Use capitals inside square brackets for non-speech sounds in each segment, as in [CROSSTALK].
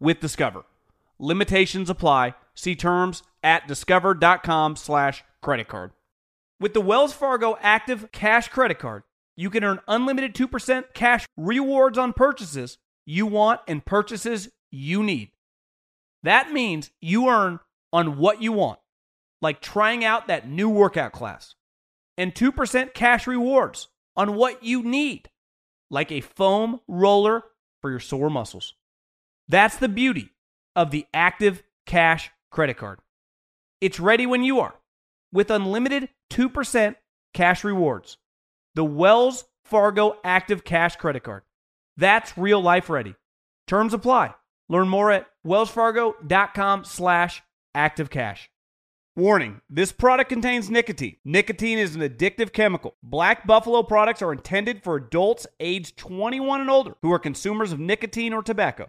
with Discover. Limitations apply. See terms at discover.com slash credit card. With the Wells Fargo Active Cash Credit Card, you can earn unlimited 2% cash rewards on purchases you want and purchases you need. That means you earn on what you want, like trying out that new workout class, and 2% cash rewards on what you need, like a foam roller for your sore muscles. That's the beauty of the Active Cash Credit Card. It's ready when you are with unlimited 2% cash rewards. The Wells Fargo Active Cash Credit Card. That's real life ready. Terms apply. Learn more at wellsfargo.com slash activecash. Warning, this product contains nicotine. Nicotine is an addictive chemical. Black Buffalo products are intended for adults aged 21 and older who are consumers of nicotine or tobacco.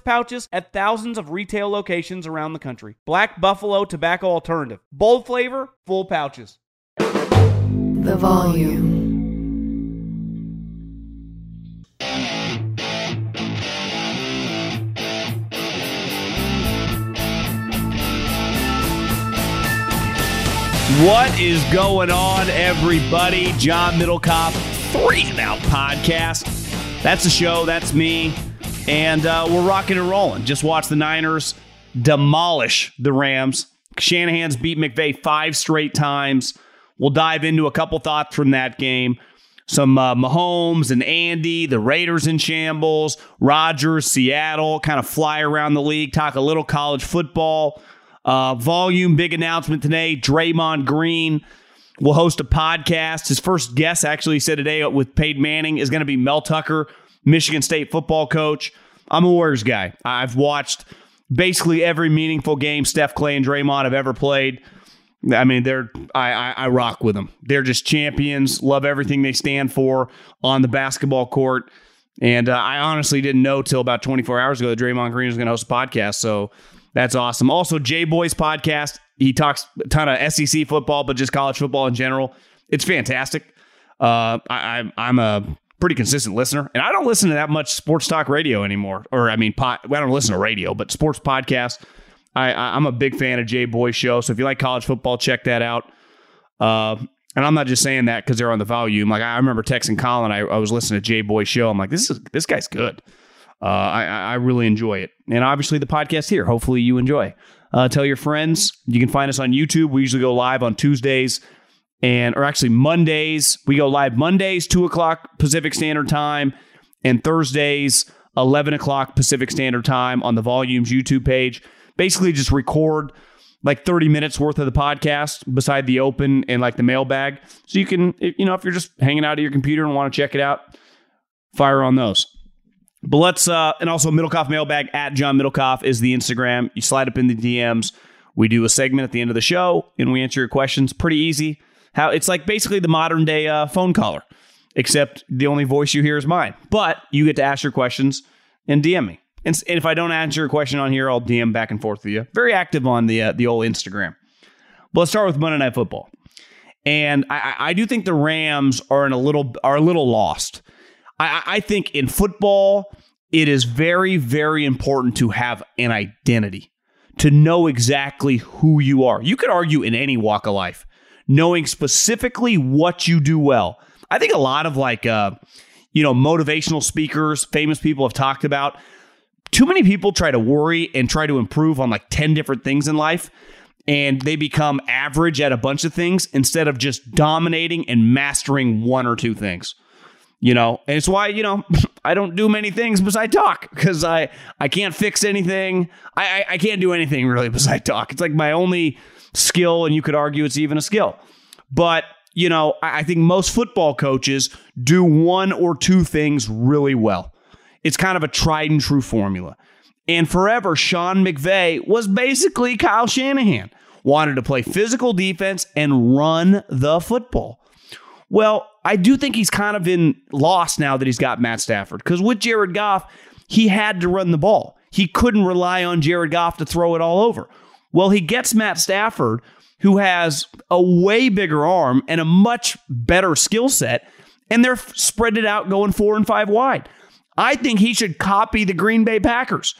pouches at thousands of retail locations around the country. Black Buffalo Tobacco Alternative. Bold flavor, full pouches. The volume. What is going on, everybody? John Middlekauff, Three and Out Podcast. That's the show. That's me. And uh, we're rocking and rolling. Just watch the Niners demolish the Rams. Shanahan's beat McVay five straight times. We'll dive into a couple thoughts from that game. Some uh, Mahomes and Andy, the Raiders in shambles, Rodgers, Seattle, kind of fly around the league, talk a little college football. Uh, volume, big announcement today. Draymond Green will host a podcast. His first guest, actually, said today with Peyton Manning, is going to be Mel Tucker, Michigan State football coach. I'm a Warriors guy. I've watched basically every meaningful game Steph Clay and Draymond have ever played. I mean, they're I, I, I rock with them. They're just champions. Love everything they stand for on the basketball court. And uh, I honestly didn't know till about 24 hours ago that Draymond Green was going to host a podcast. So that's awesome. Also, Jay Boy's podcast. He talks a ton of SEC football, but just college football in general. It's fantastic. Uh, I, I'm a pretty consistent listener, and I don't listen to that much sports talk radio anymore. Or I mean, pot, I don't listen to radio, but sports podcast. I, I, am a big fan of Jay Boy show. So if you like college football, check that out. Uh, and I'm not just saying that because they're on the volume. Like I remember texting Colin, I, I was listening to Jay Boy show. I'm like, this is this guy's good. Uh, I, I really enjoy it. And obviously, the podcast here. Hopefully, you enjoy. Uh, tell your friends. You can find us on YouTube. We usually go live on Tuesdays and, or actually Mondays. We go live Mondays, 2 o'clock Pacific Standard Time, and Thursdays, 11 o'clock Pacific Standard Time on the Volumes YouTube page. Basically, just record like 30 minutes worth of the podcast beside the open and like the mailbag. So you can, you know, if you're just hanging out at your computer and want to check it out, fire on those. But let's, uh, and also Middlekauff Mailbag at John Middlekauff is the Instagram. You slide up in the DMs. We do a segment at the end of the show and we answer your questions. Pretty easy. How it's like basically the modern day uh, phone caller, except the only voice you hear is mine. But you get to ask your questions and DM me. And, and if I don't answer your question on here, I'll DM back and forth with you. Very active on the uh, the old Instagram. But let's start with Monday Night Football. And I, I do think the Rams are in a little are a little lost. I, I think in football, it is very, very important to have an identity, to know exactly who you are. You could argue in any walk of life, knowing specifically what you do well. I think a lot of like uh, you know, motivational speakers, famous people have talked about. Too many people try to worry and try to improve on like 10 different things in life and they become average at a bunch of things instead of just dominating and mastering one or two things. You know, and it's why, you know, [LAUGHS] I don't do many things besides talk because I, I can't fix anything. I, I, I can't do anything really [LAUGHS] besides talk. It's like my only skill, and you could argue it's even a skill. But, you know, I, think most football coaches do one or two things really well. It's kind of a tried and true formula. And forever, Sean McVay was basically Kyle Shanahan. Wanted to play physical defense and run the football. Well, I do think he's kind of in loss now that he's got Matt Stafford. Because with Jared Goff, he had to run the ball. He couldn't rely on Jared Goff to throw it all over. Well, he gets Matt Stafford, who has a way bigger arm and a much better skill set, and they're spread it out going four and five wide. I think he should copy the Green Bay Packers.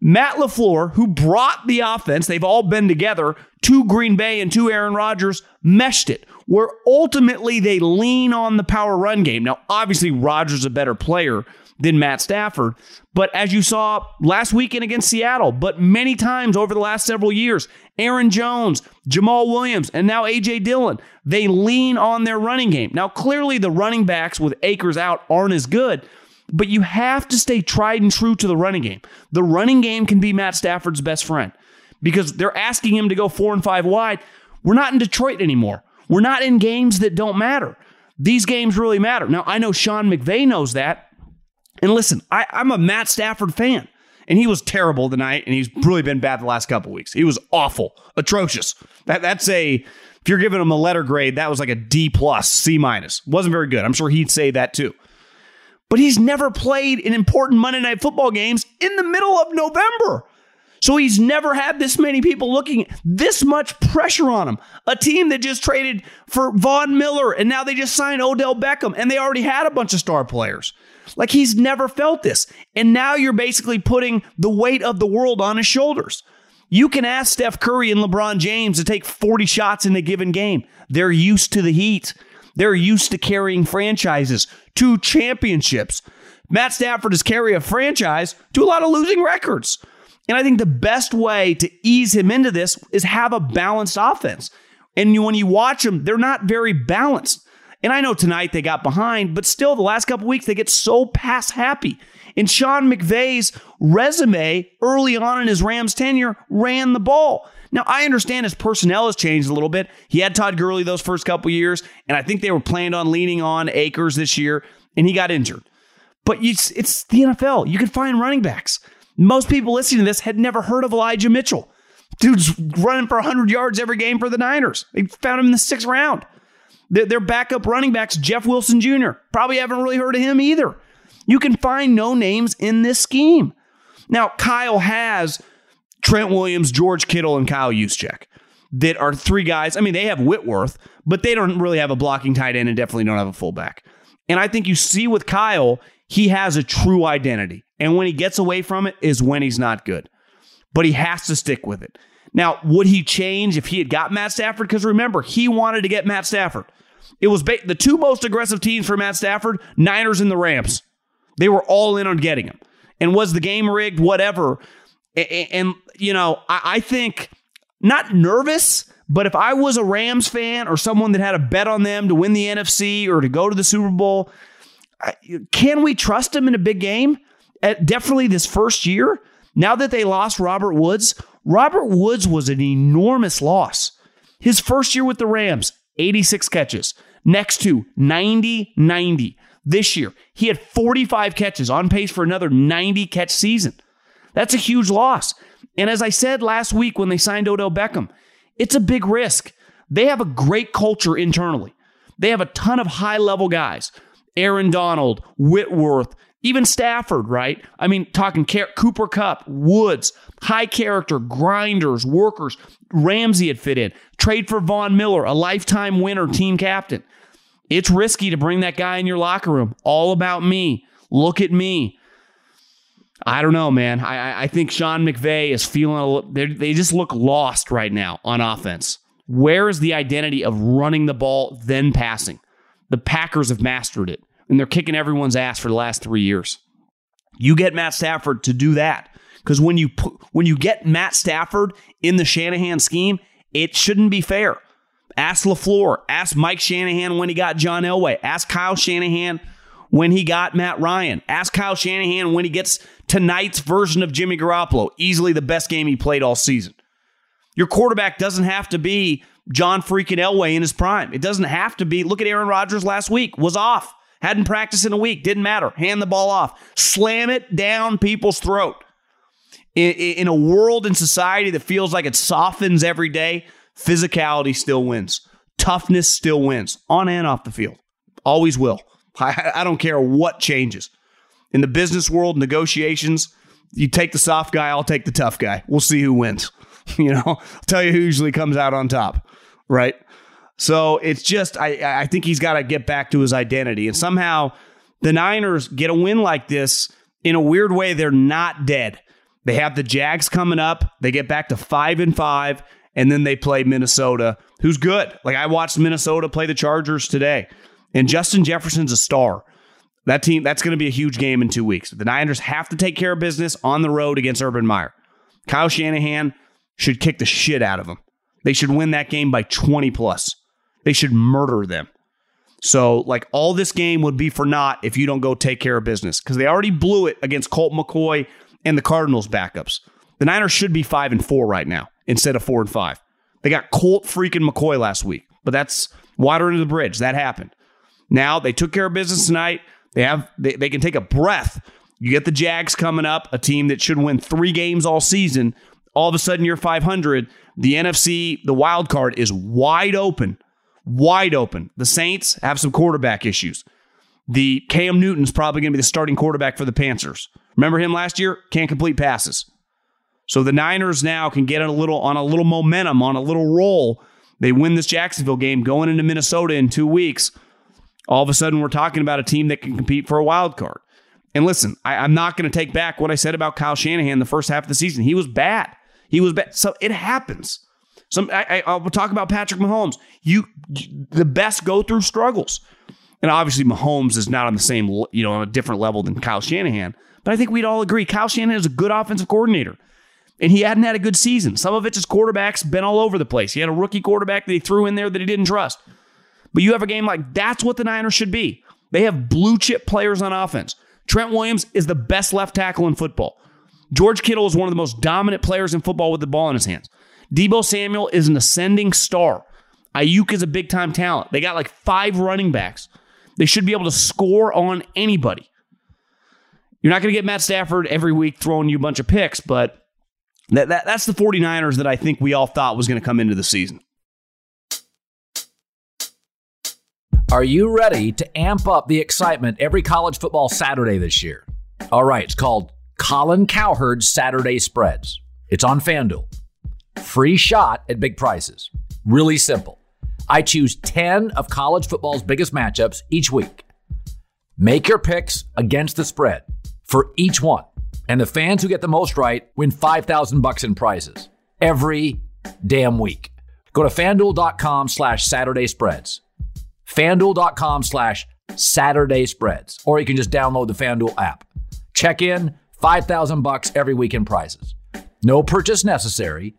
Matt LaFleur, who brought the offense, they've all been together, to Green Bay and to Aaron Rodgers, meshed it, where ultimately they lean on the power run game. Now, obviously, Rodgers is a better player than Matt Stafford, but as you saw last weekend against Seattle, but many times over the last several years, Aaron Jones, Jamaal Williams, and now A.J. Dillon, they lean on their running game. Now, clearly, the running backs with Akers out aren't as good, but you have to stay tried and true to the running game. The running game can be Matt Stafford's best friend because they're asking him to go four and five wide. We're not in Detroit anymore. We're not in games that don't matter. These games really matter. Now, I know Sean McVay knows that. And listen, I, am a Matt Stafford fan. And he was terrible tonight, and he's really been bad the last couple weeks. He was awful, atrocious. That that's a if you're giving him a letter grade, that was like a D plus, C minus. Wasn't very good. I'm sure he'd say that too but he's never played in important Monday Night Football games in the middle of November. So he's never had this many people looking this much pressure on him. A team that just traded for Von Miller and now they just signed Odell Beckham and they already had a bunch of star players. Like he's never felt this. And now you're basically putting the weight of the world on his shoulders. You can ask Steph Curry and LeBron James to take 40 shots in a given game. They're used to the heat. They're used to carrying franchises to championships. Matt Stafford has carried a franchise to a lot of losing records. And I think the best way to ease him into this is have a balanced offense. And when you watch them, they're not very balanced. And I know tonight they got behind, but still, the last couple weeks they get so pass happy. And Sean McVay's resume early on in his Rams tenure ran the ball. Now, I understand his personnel has changed a little bit. He had Todd Gurley those first couple years, and I think they were planned on leaning on Akers this year, and he got injured. But it's, it's the NFL. You can find running backs. Most people listening to this had never heard of Elijah Mitchell. Dude's running for 100 yards every game for the Niners. They found him in the sixth round. Their backup running backs, Jeff Wilson Jr., probably haven't really heard of him either. You can find no names in this scheme. Now, Kyle has Trent Williams, George Kittle, and Kyle Juszczyk that are three guys. I mean, they have Whitworth, but they don't really have a blocking tight end and definitely don't have a fullback. And I think you see with Kyle, he has a true identity. And when he gets away from it is when he's not good. But he has to stick with it. Now, would he change if he had got Matt Stafford? Because remember, he wanted to get Matt Stafford. It was ba- the two most aggressive teams for Matt Stafford, Niners and the Rams. They were all in on getting him. And was the game rigged? Whatever. And, and you know, I, I think not nervous, but if I was a Rams fan or someone that had a bet on them to win the NFC or to go to the Super Bowl, can we trust them in a big game? At definitely this first year, now that they lost Robert Woods, Robert Woods was an enormous loss. His first year with the Rams, 86 catches. Next to 90 90. This year, he had 45 catches on pace for another 90 catch season. That's a huge loss. And as I said last week when they signed Odell Beckham, it's a big risk. They have a great culture internally. They have a ton of high level guys Aaron Donald, Whitworth, Even Stafford, right? I mean, talking Cooper Kupp, Woods, high character, grinders, workers. Ramsey had fit in. Trade for Von Miller, a lifetime winner, team captain. It's risky to bring that guy in your locker room. All about me. Look at me. I don't know, man. I, I think Sean McVay is feeling, a, they just look lost right now on offense. Where is the identity of running the ball, then passing? The Packers have mastered it and they're kicking everyone's ass for the last three years. You get Matt Stafford to do that because when you when you get Matt Stafford in the Shanahan scheme, it shouldn't be fair. Ask LaFleur, ask Mike Shanahan when he got John Elway, ask Kyle Shanahan when he got Matt Ryan, ask Kyle Shanahan when he gets tonight's version of Jimmy Garoppolo, easily the best game he played all season. Your quarterback doesn't have to be John freaking Elway in his prime. It doesn't have to be. Look at Aaron Rodgers last week, was off. Hadn't practiced in a week. Didn't matter. Hand the ball off. Slam it down people's throat. In, in a world and society that feels like it softens every day, physicality still wins. Toughness still wins on and off the field. Always will. [LAUGHS] I, I don't care what changes. In the business world, negotiations, you take the soft guy, I'll take the tough guy. We'll see who wins. [LAUGHS] You know, I'll tell you who usually comes out on top, right? So it's just I I think he's got to get back to his identity, and somehow the Niners get a win like this in a weird way. They're not dead. They have the Jags coming up. They get back to five and five, and then they play Minnesota, who's good. Like I watched Minnesota play the Chargers today, and Justin Jefferson's a star. That team, that's going to be a huge game in two weeks. The Niners have to take care of business on the road against Urban Meyer. Kyle Shanahan should kick the shit out of them. They should win that game by 20 plus. They should murder them. So, like, all this game would be for naught if you don't go take care of business because they already blew it against Colt McCoy and the Cardinals backups. The Niners should be five and four right now instead of four and five. They got Colt freaking McCoy last week, but that's water under the bridge. That happened. Now they took care of business tonight. They have they, they can take a breath. You get the Jags coming up, a team that should win three games all season. All of a sudden, you're 500. The NFC, the wild card is wide open wide open. The Saints have some quarterback issues. The Cam Newton's probably going to be the starting quarterback for the Panthers. Remember him last year? Can't complete passes. So the Niners now can get a little on a little momentum, on a little roll. They win this Jacksonville game going into Minnesota in two weeks. All of a sudden, we're talking about a team that can compete for a wild card. And listen, I, I'm not going to take back what I said about Kyle Shanahan the first half of the season. He was bad. He was bad. So it happens. Some I, I, will talk about Patrick Mahomes. You, the best go through struggles, and obviously Mahomes is not on the same you know on a different level than Kyle Shanahan. But I think we'd all agree Kyle Shanahan is a good offensive coordinator, and he hadn't had a good season. Some of it's his quarterbacks been all over the place. He had a rookie quarterback that he threw in there that he didn't trust. But you have a game like that's what the Niners should be. They have blue chip players on offense. Trent Williams is the best left tackle in football. George Kittle is one of the most dominant players in football with the ball in his hands. Deebo Samuel is an ascending star. Aiyuk is a big time talent. They got like five running backs. They should be able to score on anybody. You're not going to get Matt Stafford every week throwing you a bunch of picks, but that, that, that's the 49ers that I think we all thought was going to come into the season. Are you ready to amp up the excitement every college football Saturday this year? All right, it's called Colin Cowherd's Saturday Spreads. It's on FanDuel. Free shot at big prices. Really simple. I choose 10 of college football's biggest matchups each week. Make your picks against the spread for each one. And the fans who get the most right win 5000 bucks in prizes every damn week. Go to fanduel.com slash Saturday spreads. Fanduel.com slash Saturday spreads. Or you can just download the Fanduel app. Check in, 5000 bucks every week in prizes. No purchase necessary.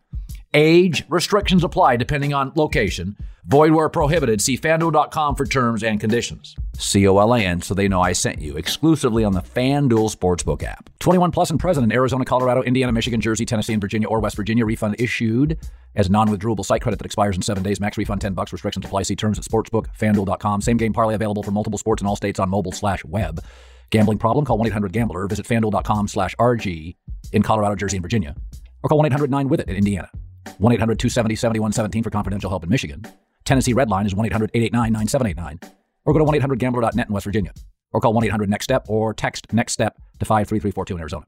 Age restrictions apply depending on location. Void where prohibited. See fanduel.com for terms and conditions. C O L A N, so they know I sent you exclusively on the FanDuel Sportsbook app. 21 plus and present in Arizona, Colorado, Indiana, Michigan, Jersey, Tennessee, and Virginia or West Virginia. Refund issued as non withdrawable site credit that expires in seven days. Max refund 10 bucks. Restrictions apply. See terms at sportsbook, fanduel.com. Same game parlay available for multiple sports in all states on mobile slash web. Gambling problem? Call 1 800 Gambler. Visit fanduel.com slash RG in Colorado, Jersey, and Virginia. Or call 1 800 9 with it in Indiana. 1 800 270 7117 for confidential help in Michigan. Tennessee Redline is 1 800 889 9789. Or go to 1 800 gambler.net in West Virginia. or call 1 800 NEXT STEP or text NEXT STEP to 53342 in Arizona.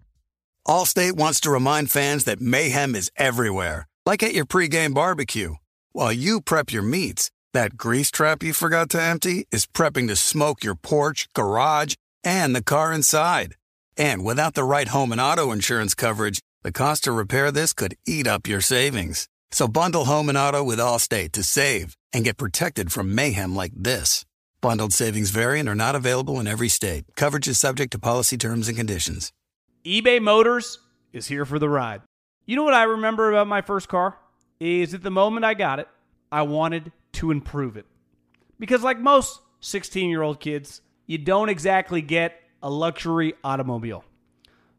Allstate wants to remind fans that mayhem is everywhere, like at your pregame barbecue. While you prep your meats, that grease trap you forgot to empty is prepping to smoke your porch, garage, and the car inside. And without the right home and auto insurance coverage, the cost to repair this could eat up your savings. So bundle home and auto with Allstate to save and get protected from mayhem like this. Bundled savings variant are not available in every state. Coverage is subject to policy terms and conditions. eBay Motors is here for the ride. You know what I remember about my first car? Is at the moment I got it, I wanted to improve it. Because, like most 16 year old kids, you don't exactly get a luxury automobile.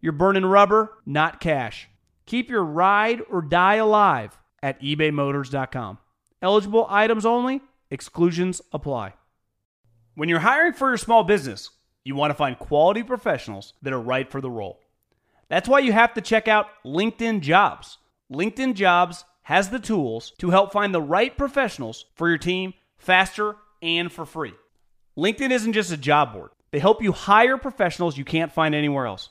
you're burning rubber, not cash. Keep your ride or die alive at ebaymotors.com. Eligible items only, exclusions apply. When you're hiring for your small business, you want to find quality professionals that are right for the role. That's why you have to check out LinkedIn Jobs. LinkedIn Jobs has the tools to help find the right professionals for your team faster and for free. LinkedIn isn't just a job board, they help you hire professionals you can't find anywhere else.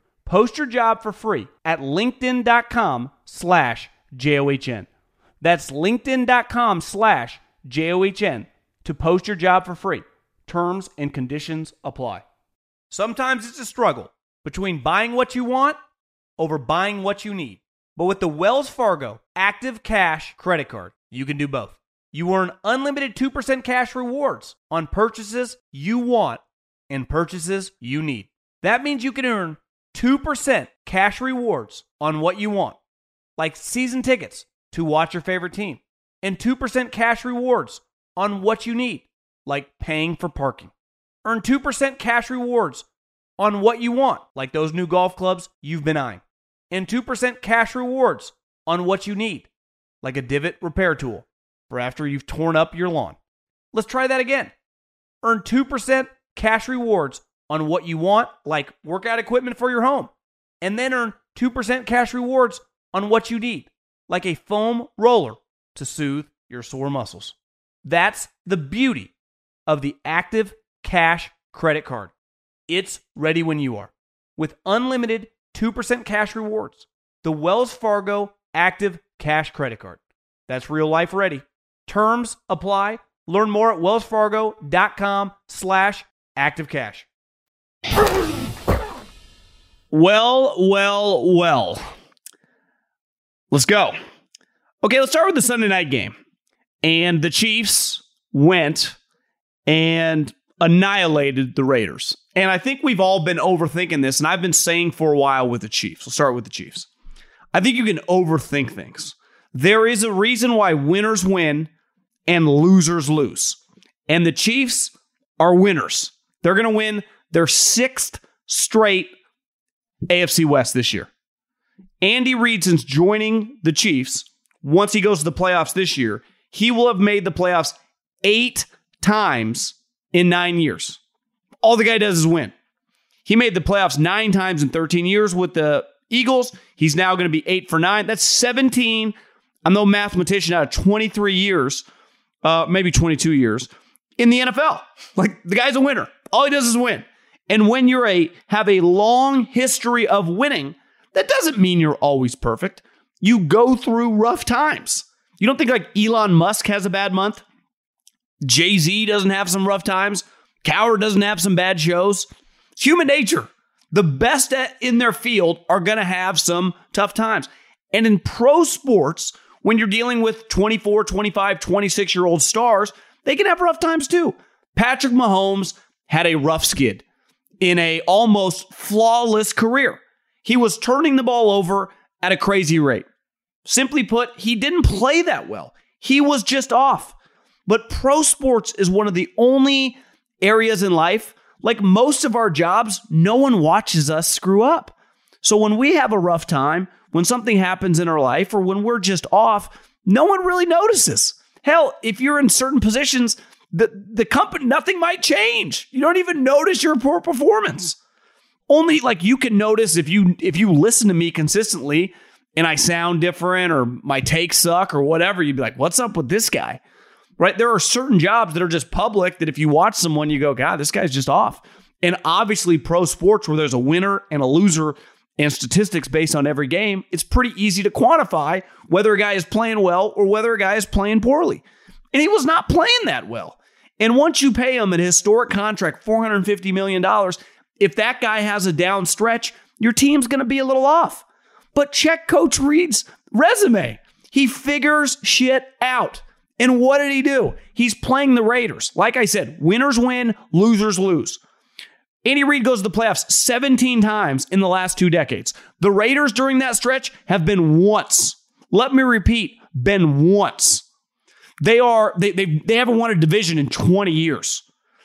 Post your job for free at linkedin.com slash J-O-H-N. That's linkedin.com slash J-O-H-N to post your job for free. Terms and conditions apply. Sometimes it's a struggle between buying what you want over buying what you need. But with the Wells Fargo Active Cash credit card, you can do both. You earn unlimited 2% cash rewards on purchases you want and purchases you need. That means you can earn 2% cash rewards on what you want, like season tickets to watch your favorite team, and 2% cash rewards on what you need, like paying for parking. Earn 2% cash rewards on what you want, like those new golf clubs you've been eyeing, and 2% cash rewards on what you need, like a divot repair tool for after you've torn up your lawn. Let's try that again. Earn 2% cash rewards on what you want, like workout equipment for your home, and then earn 2% cash rewards on what you need, like a foam roller to soothe your sore muscles. That's the beauty of the Active Cash credit card. It's ready when you are. With unlimited 2% cash rewards, the Wells Fargo Active Cash credit card. That's real life ready. Terms apply. Learn more at wellsfargo.com slash activecash. Well, well, well. Let's go. Okay, let's start with the Sunday night game. And the Chiefs went and annihilated the Raiders. And I think we've all been overthinking this, and I've been saying for a while with the Chiefs. We'll start with the Chiefs. I think you can overthink things. There is a reason why winners win and losers lose. And the Chiefs are winners. They're going to win their sixth straight AFC West this year. Andy Reid, since joining the Chiefs, once he goes to the playoffs this year, he will have made the playoffs eight times in nine years. All the guy does is win. He made the playoffs nine times in 13 years with the Eagles. He's now going to be eight for nine. That's 17. I'm no mathematician out of 23 years, uh, maybe 22 years in the NFL. Like the guy's a winner. All he does is win. And when you're a have a long history of winning, that doesn't mean you're always perfect. You go through rough times. You don't think like Elon Musk has a bad month? Jay Z doesn't have some rough times. Cowherd doesn't have some bad shows. Human nature. The best in their field are going to have some tough times. And in pro sports, when you're dealing with 24, 25, 26 year old stars, they can have rough times too. Patrick Mahomes had a rough skid in a almost flawless career. He was turning the ball over at a crazy rate. Simply put, he didn't play that well. He was just off. But pro sports is one of the only areas in life, like most of our jobs, no one watches us screw up. So when we have a rough time, when something happens in our life, or when we're just off, no one really notices. Hell, if you're in certain positions, the, the company, nothing might change. You don't even notice your poor performance. Only like you can notice if you if you listen to me consistently and I sound different or my takes suck or whatever, you'd be like, what's up with this guy? right? There are certain jobs that are just public that if you watch someone, you go, God, this guy's just off. And obviously, pro sports where there's a winner and a loser and statistics based on every game, it's pretty easy to quantify whether a guy is playing well or whether a guy is playing poorly. And he was not playing that well. And once you pay him an historic contract, $450 million, if that guy has a down stretch, your team's going to be a little off. But check Coach Reid's resume. He figures shit out. And what did he do? He's playing the Raiders. Like I said, winners win, losers lose. Andy Reid goes to the playoffs 17 times in the last two decades. The Raiders during that stretch have been once. Let me repeat, been once. They are they they they haven't won a division in 20 years.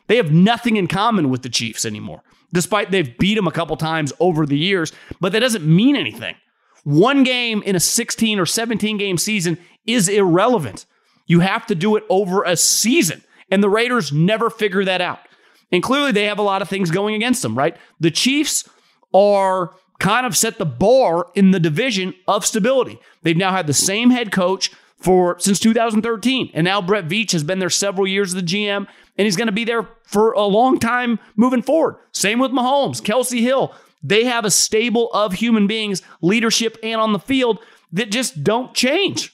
They have nothing in common with the Chiefs anymore. Despite they've beat them a couple times over the years, but that doesn't mean anything. One game in a 16 or 17 game season is irrelevant. You have to do it over a season. And the Raiders never figure that out. And clearly they have a lot of things going against them, right? The Chiefs are kind of set the bar in the division of stability. They've now had the same head coach for since 2013. And now Brett Veach has been there several years as the GM, and he's going to be there for a long time moving forward. Same with Mahomes, Kelce Hill. They have a stable of human beings, leadership, and on the field that just don't change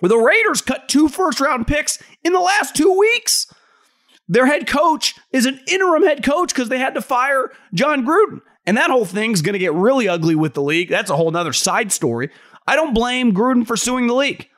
where the Raiders cut two first round picks in the last two weeks. Their head coach is an interim head coach because they had to fire Jon Gruden. And that whole thing's going to get really ugly with the league. That's a whole other side story. I don't blame Gruden for suing the league.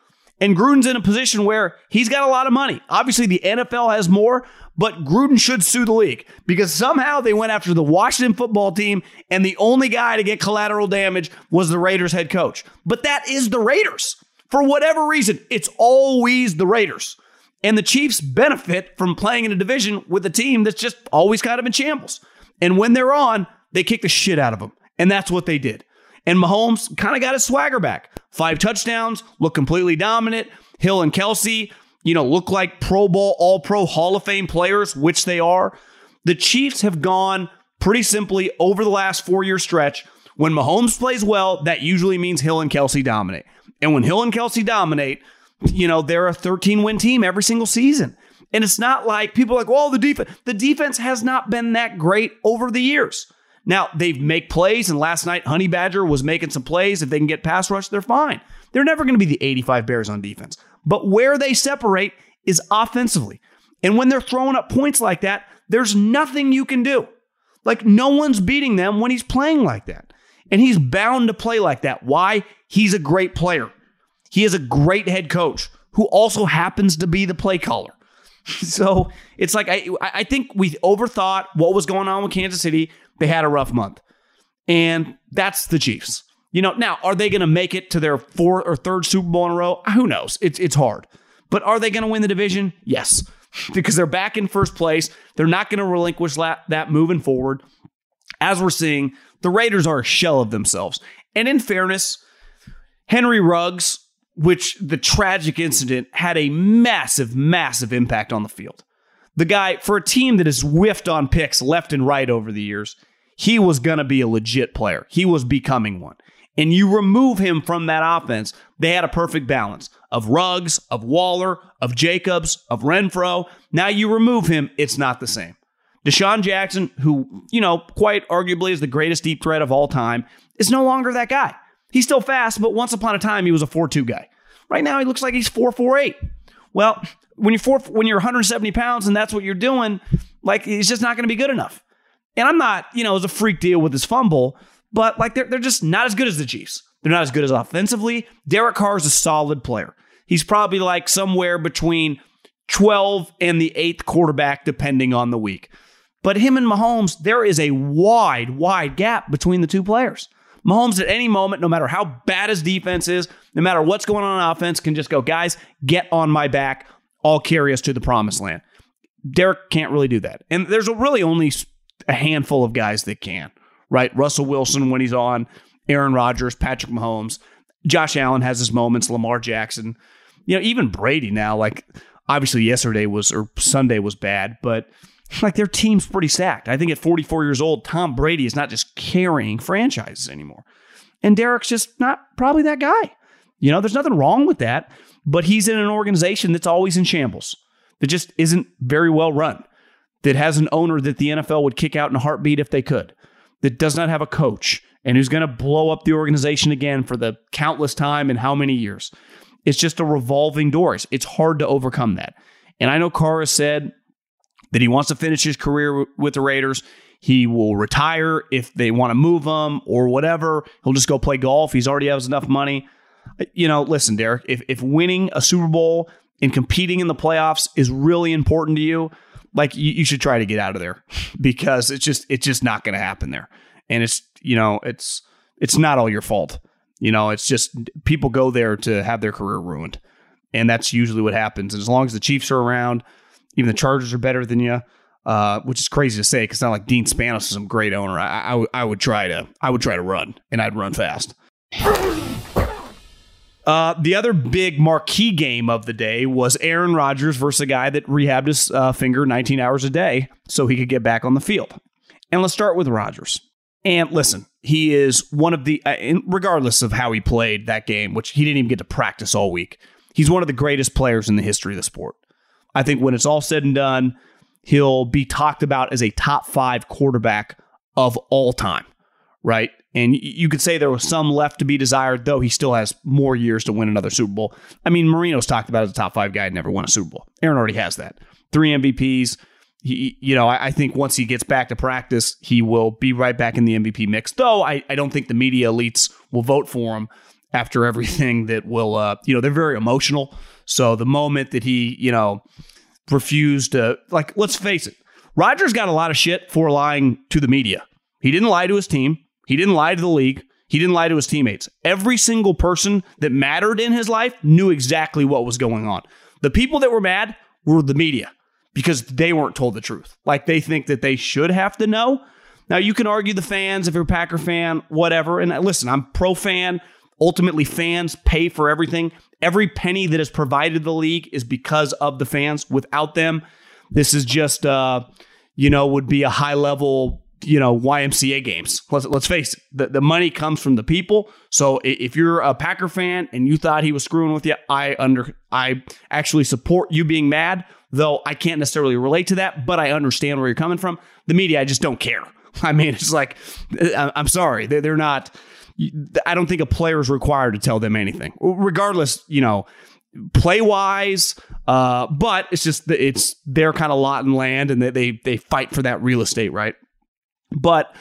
And Gruden's in a position where he's got a lot of money. Obviously, the NFL has more, but Gruden should sue the league because somehow they went after the Washington football team, and the only guy to get collateral damage was the Raiders head coach. But that is the Raiders. For whatever reason, it's always the Raiders. And the Chiefs benefit from playing in a division with a team that's just always kind of in shambles. And when they're on, they kick the shit out of them. And that's what they did. And Mahomes kind of got his swagger back. Five touchdowns, look completely dominant. Hill and Kelce, you know, look like Pro Bowl, All Pro, Hall of Fame players, which they are. The Chiefs have gone pretty simply over the last four year stretch. When Mahomes plays well, that usually means Hill and Kelce dominate. And when Hill and Kelsey dominate, you know, they're a 13 win team every single season. And it's not like people like, well, the defense, the defense has not been that great over the years. Now, they make plays, and last night, Honey Badger was making some plays. If they can get pass rush, they're fine. They're never going to be the 85 Bears on defense. But where they separate is offensively. And when they're throwing up points like that, there's nothing you can do. Like, no one's beating them when he's playing like that. And he's bound to play like that. Why? He's a great player. He is a great head coach who also happens to be the play caller. [LAUGHS] So it's like I I think we overthought what was going on with Kansas City. They had a rough month. And that's the Chiefs. You know, now are they going to make it to their fourth or third Super Bowl in a row? Who knows? It's it's hard. But are they going to win the division? Yes. [LAUGHS] because they're back in first place. They're not going to relinquish that, that moving forward. As we're seeing, the Raiders are a shell of themselves. And in fairness, Henry Ruggs, which the tragic incident had a massive, massive impact on the field. The guy, for a team that has whiffed on picks left and right over the years, he was going to be a legit player. He was becoming one. And you remove him from that offense, they had a perfect balance of Ruggs, of Waller, of Jacobs, of Renfro. Now you remove him, it's not the same. DeSean Jackson, who, you know, quite arguably is the greatest deep threat of all time, is no longer that guy. He's still fast, but once upon a time he was a 4-2 guy. Right now he looks like he's 4-4-8. Well, when you're four, when you're 170 pounds and that's what you're doing, like he's just not going to be good enough. And I'm not, you know, it was a freak deal with his fumble, but like they're they're just not as good as the Chiefs. They're not as good as offensively. Derek Carr is a solid player. He's probably like somewhere between 12 and the eighth quarterback, depending on the week. But him and Mahomes, there is a wide, wide gap between the two players. Mahomes at any moment, no matter how bad his defense is, no matter what's going on on offense, can just go, guys, get on my back. I'll carry us to the promised land. Derek can't really do that. And there's really only a handful of guys that can, right? Russell Wilson when he's on, Aaron Rodgers, Patrick Mahomes, Josh Allen has his moments, Lamar Jackson. You know, even Brady now, like obviously yesterday was or Sunday was bad, but like their team's pretty stacked. I think at 44 years old, Tom Brady is not just carrying franchises anymore. And Derek's just not probably that guy. You know, there's nothing wrong with that, but he's in an organization that's always in shambles, that just isn't very well run, that has an owner that the NFL would kick out in a heartbeat if they could, that does not have a coach, and who's going to blow up the organization again for the countless time and how many years. It's just a revolving doors. It's hard to overcome that. And I know Carr said that he wants to finish his career with the Raiders. He will retire if they want to move him or whatever. He'll just go play golf. He's already has enough money. You know, listen, Derek, if, if winning a Super Bowl and competing in the playoffs is really important to you, like you, you should try to get out of there because it's just it's just not going to happen there. And it's you know it's it's not all your fault. You know, it's just people go there to have their career ruined, and that's usually what happens. And as long as the Chiefs are around, even the Chargers are better than you, uh, which is crazy to say because not like Dean Spanos is some great owner. I, I would try to I would try to run, and I'd run fast. Uh, the other big marquee game of the day was Aaron Rodgers versus a guy that rehabbed his uh, finger 19 hours a day so he could get back on the field. And let's start with Rodgers. And listen, he is one of the, uh, regardless of how he played that game, which he didn't even get to practice all week, he's one of the greatest players in the history of the sport. I think when it's all said and done, he'll be talked about as a top five quarterback of all time, right? And you could say there was some left to be desired, though he still has more years to win another Super Bowl. I mean, Marino's talked about as a top five guy, never won a Super Bowl. Aaron already has that. Three MVPs. He, you know, I, think once he gets back to practice, he will be right back in the MVP mix. Though I, I don't think the media elites will vote for him after [LAUGHS] everything that will, uh, you know, they're very emotional. So the moment that he, you know, refused to, like, let's face it, Rodgers got a lot of shit for lying to the media. He didn't lie to his team. He didn't lie to the league. He didn't lie to his teammates. Every single person that mattered in his life knew exactly what was going on. The people that were mad were the media because they weren't told the truth. Like they think that they should have to know. Now, you can argue the fans if you're a Packer fan, whatever. And listen, I'm pro fan. Ultimately, fans pay for everything. Every penny that is provided the league is because of the fans. Without them, this is just, uh, you know, would be a high level you know YMCA games. Let's let's face it, the, the money comes from the people. So if you're a Packer fan and you thought he was screwing with you, I under I actually support you being mad. Though I can't necessarily relate to that, but I understand where you're coming from. The media, I just don't care. [LAUGHS] I mean, it's like I'm sorry, they're not. I don't think a player is required to tell them anything, regardless. You know, play wise. Uh, but it's just it's their kind of lot and land, and they they fight for that real estate, right? But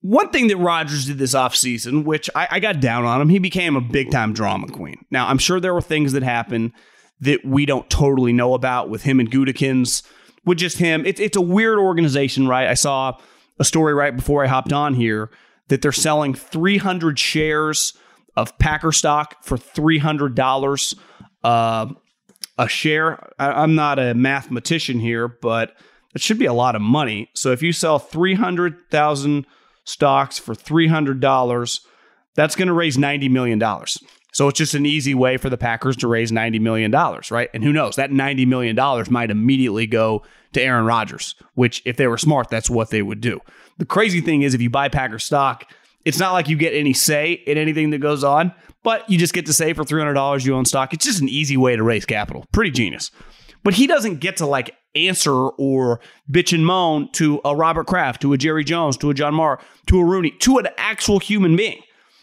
one thing that Rodgers did this offseason, which I, I got down on him, he became a big time drama queen. Now, I'm sure there were things that happened that we don't totally know about with him and Gutekunst, with just him. It's it's a weird organization, right? I saw a story right before I hopped on here that they're selling 300 shares of Packer stock for $300 uh, a share. I, I'm not a mathematician here, but it should be a lot of money. So if you sell 300,000 stocks for $300, that's going to raise $90 million. So it's just an easy way for the Packers to raise $90 million, right? And who knows, that $90 million might immediately go to Aaron Rodgers, which if they were smart, that's what they would do. The crazy thing is, if you buy Packer stock, it's not like you get any say in anything that goes on, but you just get to say for $300 you own stock. It's just an easy way to raise capital. Pretty genius. But he doesn't get to like answer or bitch and moan to a Robert Kraft, to a Jerry Jones, to a John Mara, to a Rooney, to an actual human being,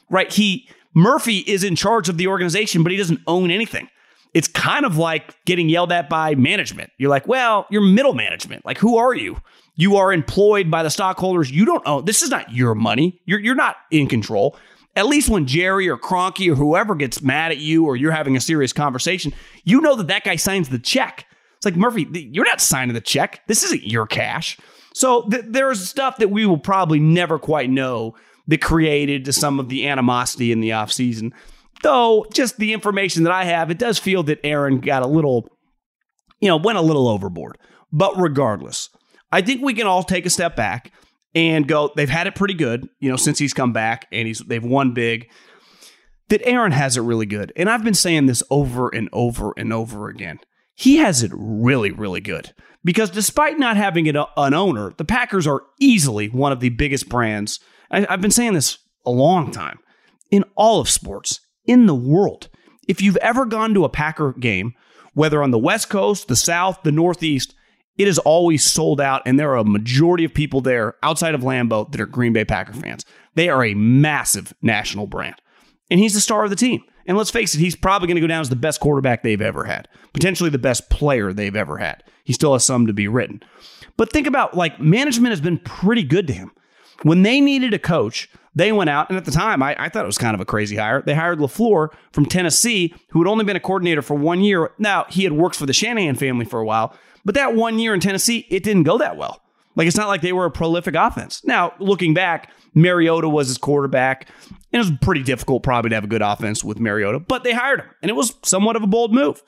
right? He, Murphy is in charge of the organization, but he doesn't own anything. It's kind of like getting yelled at by management. You're like, well, you're middle management. Like, who are you? You are employed by the stockholders. You don't own. This is not your money. You're you're not in control. At least when Jerry or Kroenke or whoever gets mad at you or you're having a serious conversation, you know that that guy signs the check. It's like, Murphy, you're not signing the check. This isn't your cash. So th- there's stuff that we will probably never quite know that created some of the animosity in the offseason. Though, just the information that I have, it does feel that Aaron got a little, you know, went a little overboard. But regardless, I think we can all take a step back and go, they've had it pretty good, you know, since he's come back and he's they've won big. That Aaron has it really good. And I've been saying this over and over and over again he has it really, really good. Because despite not having an, uh, an owner, the Packers are easily one of the biggest brands. I, I've been saying this a long time in all of sports, in the world. If you've ever gone to a Packer game, whether on the West Coast, the South, the Northeast, it is always sold out, and there are a majority of people there outside of Lambeau that are Green Bay Packer fans. They are a massive national brand, and he's the star of the team. And let's face it, he's probably going to go down as the best quarterback they've ever had, potentially the best player they've ever had. He still has some to be written. But think about like management has been pretty good to him. When they needed a coach, they went out, and at the time, I, I thought it was kind of a crazy hire. They hired LaFleur from Tennessee, who had only been a coordinator for one year. Now, he had worked for the Shanahan family for a while, but that one year in Tennessee, it didn't go that well. Like, it's not like they were a prolific offense. Now, looking back, Mariota was his quarterback. And it was pretty difficult, probably, to have a good offense with Mariota, but they hired him, and it was somewhat of a bold move.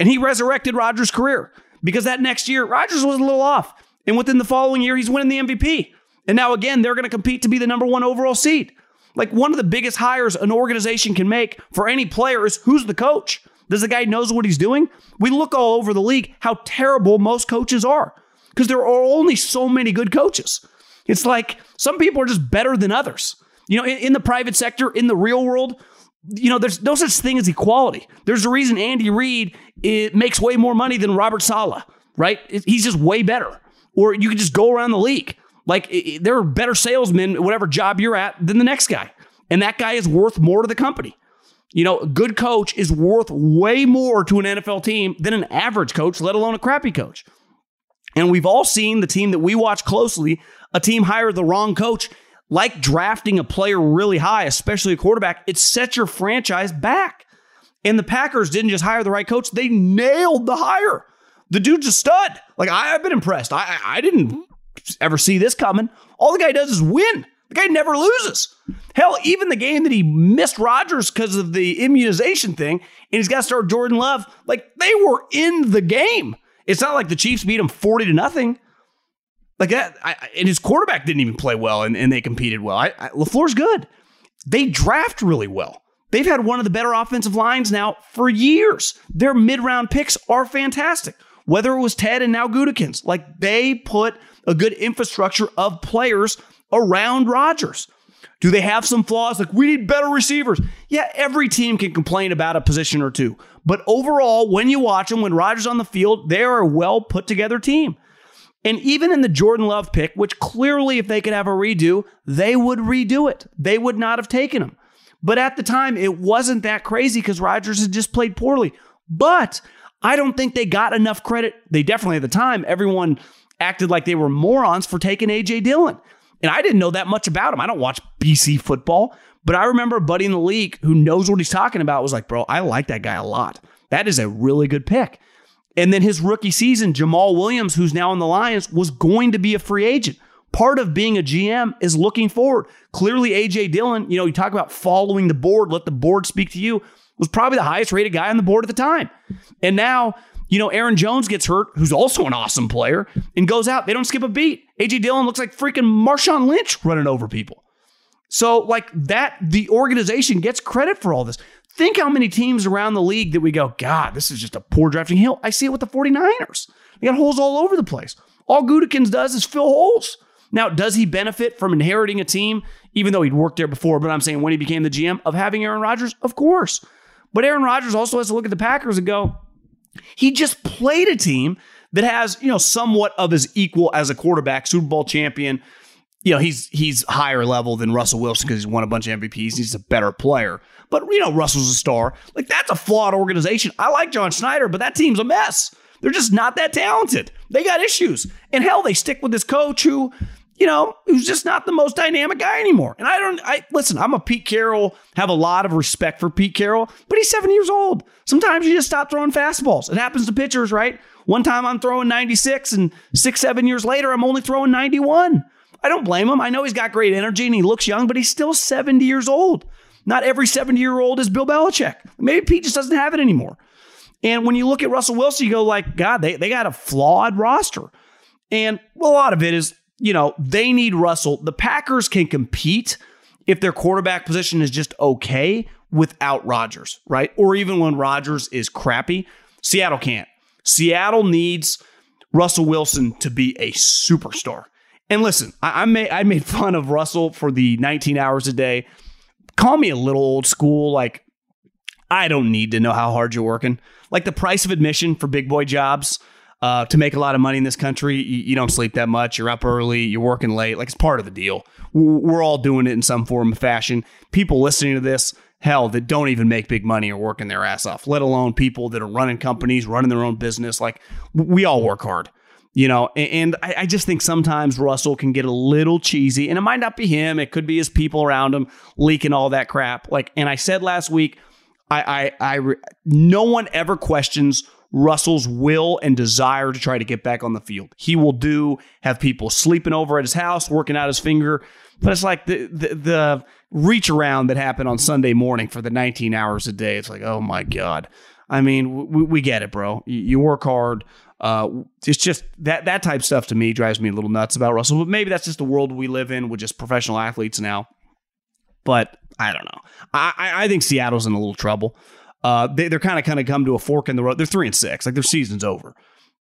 And he resurrected Rodgers' career because that next year, Rodgers was a little off. And within the following year, he's winning the MVP. And now, again, they're going to compete to be the number one overall seed. Like one of the biggest hires an organization can make for any player is who's the coach? Does the guy knows what he's doing? We look all over the league how terrible most coaches are because there are only so many good coaches. It's like some people are just better than others. You know, in, in the private sector, in the real world, you know, there's no such thing as equality. There's a reason Andy Reid makes way more money than Robert Saleh, right? It, he's just way better. Or you could just go around the league. Like it, there are better salesmen, whatever job you're at, than the next guy. And that guy is worth more to the company. You know, a good coach is worth way more to an NFL team than an average coach, let alone a crappy coach. And we've all seen the team that we watch closely, a team hire the wrong coach like drafting a player really high, especially a quarterback, it sets your franchise back. And the Packers didn't just hire the right coach, they nailed the hire. The dude's a stud. Like, I, have been impressed. I, I didn't ever see this coming. All the guy does is win. The guy never loses. Hell, even the game that he missed Rodgers because of the immunization thing, and he's got to start Jordan Love, like, they were in the game. It's not like the Chiefs beat him 40 to nothing. Like that, I, and his quarterback didn't even play well, and, and they competed well. I, I, LaFleur's good. They draft really well. They've had one of the better offensive lines now for years. Their mid round picks are fantastic. Whether it was Ted and now Gutekunst, like they put a good infrastructure of players around Rodgers. Do they have some flaws? Like we need better receivers. Yeah, every team can complain about a position or two. But overall, when you watch them, when Rodgers on the field, they are a well put together team. And even in the Jordan Love pick, which clearly, if they could have a redo, they would redo it. They would not have taken him. But at the time, it wasn't that crazy because Rodgers had just played poorly. But I don't think they got enough credit. They definitely, at the time, everyone acted like they were morons for taking A.J. Dillon. And I didn't know that much about him. I don't watch BC football. But I remember a buddy in the league who knows what he's talking about was like, bro, I like that guy a lot. That is a really good pick. And then his rookie season, Jamaal Williams, who's now in the Lions, was going to be a free agent. Part of being a GM is looking forward. Clearly, AJ Dillon, you know, you talk about following the board, let the board speak to you, was probably the highest rated guy on the board at the time. And now, you know, Aaron Jones gets hurt, who's also an awesome player, and goes out. They don't skip a beat. AJ Dillon looks like freaking Marshawn Lynch running over people. So, like that, the organization gets credit for all this. Think how many teams around the league that we go, God, this is just a poor drafting hill. I see it with the 49ers. They got holes all over the place. All Gutekunst does is fill holes. Now, does he benefit from inheriting a team, even though he'd worked there before? But I'm saying when he became the GM of having Aaron Rodgers, of course. But Aaron Rodgers also has to look at the Packers and go, he just played a team that has, you know, somewhat of his equal as a quarterback, Super Bowl champion. You know, he's he's higher level than Russell Wilson because he's won a bunch of MVPs. He's a better player. But you know, Russell's a star. Like that's a flawed organization. I like John Schneider, but that team's a mess. They're just not that talented. They got issues. And hell, they stick with this coach who you know, who's just not the most dynamic guy anymore. And I don't, I listen, I'm a Pete Carroll, have a lot of respect for Pete Carroll, but he's seven years old. Sometimes you just stop throwing fastballs. It happens to pitchers, right? One time I'm throwing 96, and six, seven years later, I'm only throwing 91. I don't blame him. I know he's got great energy and he looks young, but he's still 70 years old. Not every 70 year old is Bill Belichick. Maybe Pete just doesn't have it anymore. And when you look at Russell Wilson, you go like, God, they, they got a flawed roster. And a lot of it is you know, they need Russell. The Packers can compete if their quarterback position is just okay without Rodgers, right? Or even when Rodgers is crappy. Seattle can't. Seattle needs Russell Wilson to be a superstar. And listen, I, I, made I made fun of Russell for the 19 hours a day. Call me a little old school, like I don't need to know how hard you're working. Like the price of admission for big boy jobs uh, to make a lot of money in this country, you, you, don't sleep that much. You're up early. You're working late. Like it's part of the deal. We're all doing it in some form of fashion. People listening to this, hell, that don't even make big money are working their ass off. Let alone people that are running companies, running their own business. Like we all work hard, you know. And, I, I just think sometimes Russell can get a little cheesy, and it might not be him. It could be his people around him leaking all that crap. Like, and I said last week, I, I, I, no one ever questions Russell's will and desire to try to get back on the field. He will do have people sleeping over at his house, working out his finger, but it's like the the, the reach around that happened on Sunday morning for the 19 hours a day. It's like, oh my god. I mean, we, we get it, bro. You, you work hard. Uh, it's just that that type stuff to me drives me a little nuts about Russell. But maybe that's just the world we live in with just professional athletes now. But I don't know. I, I think Seattle's in a little trouble. Uh, they, are kind of kind of come to a fork in the road. They're three and six, like their season's over.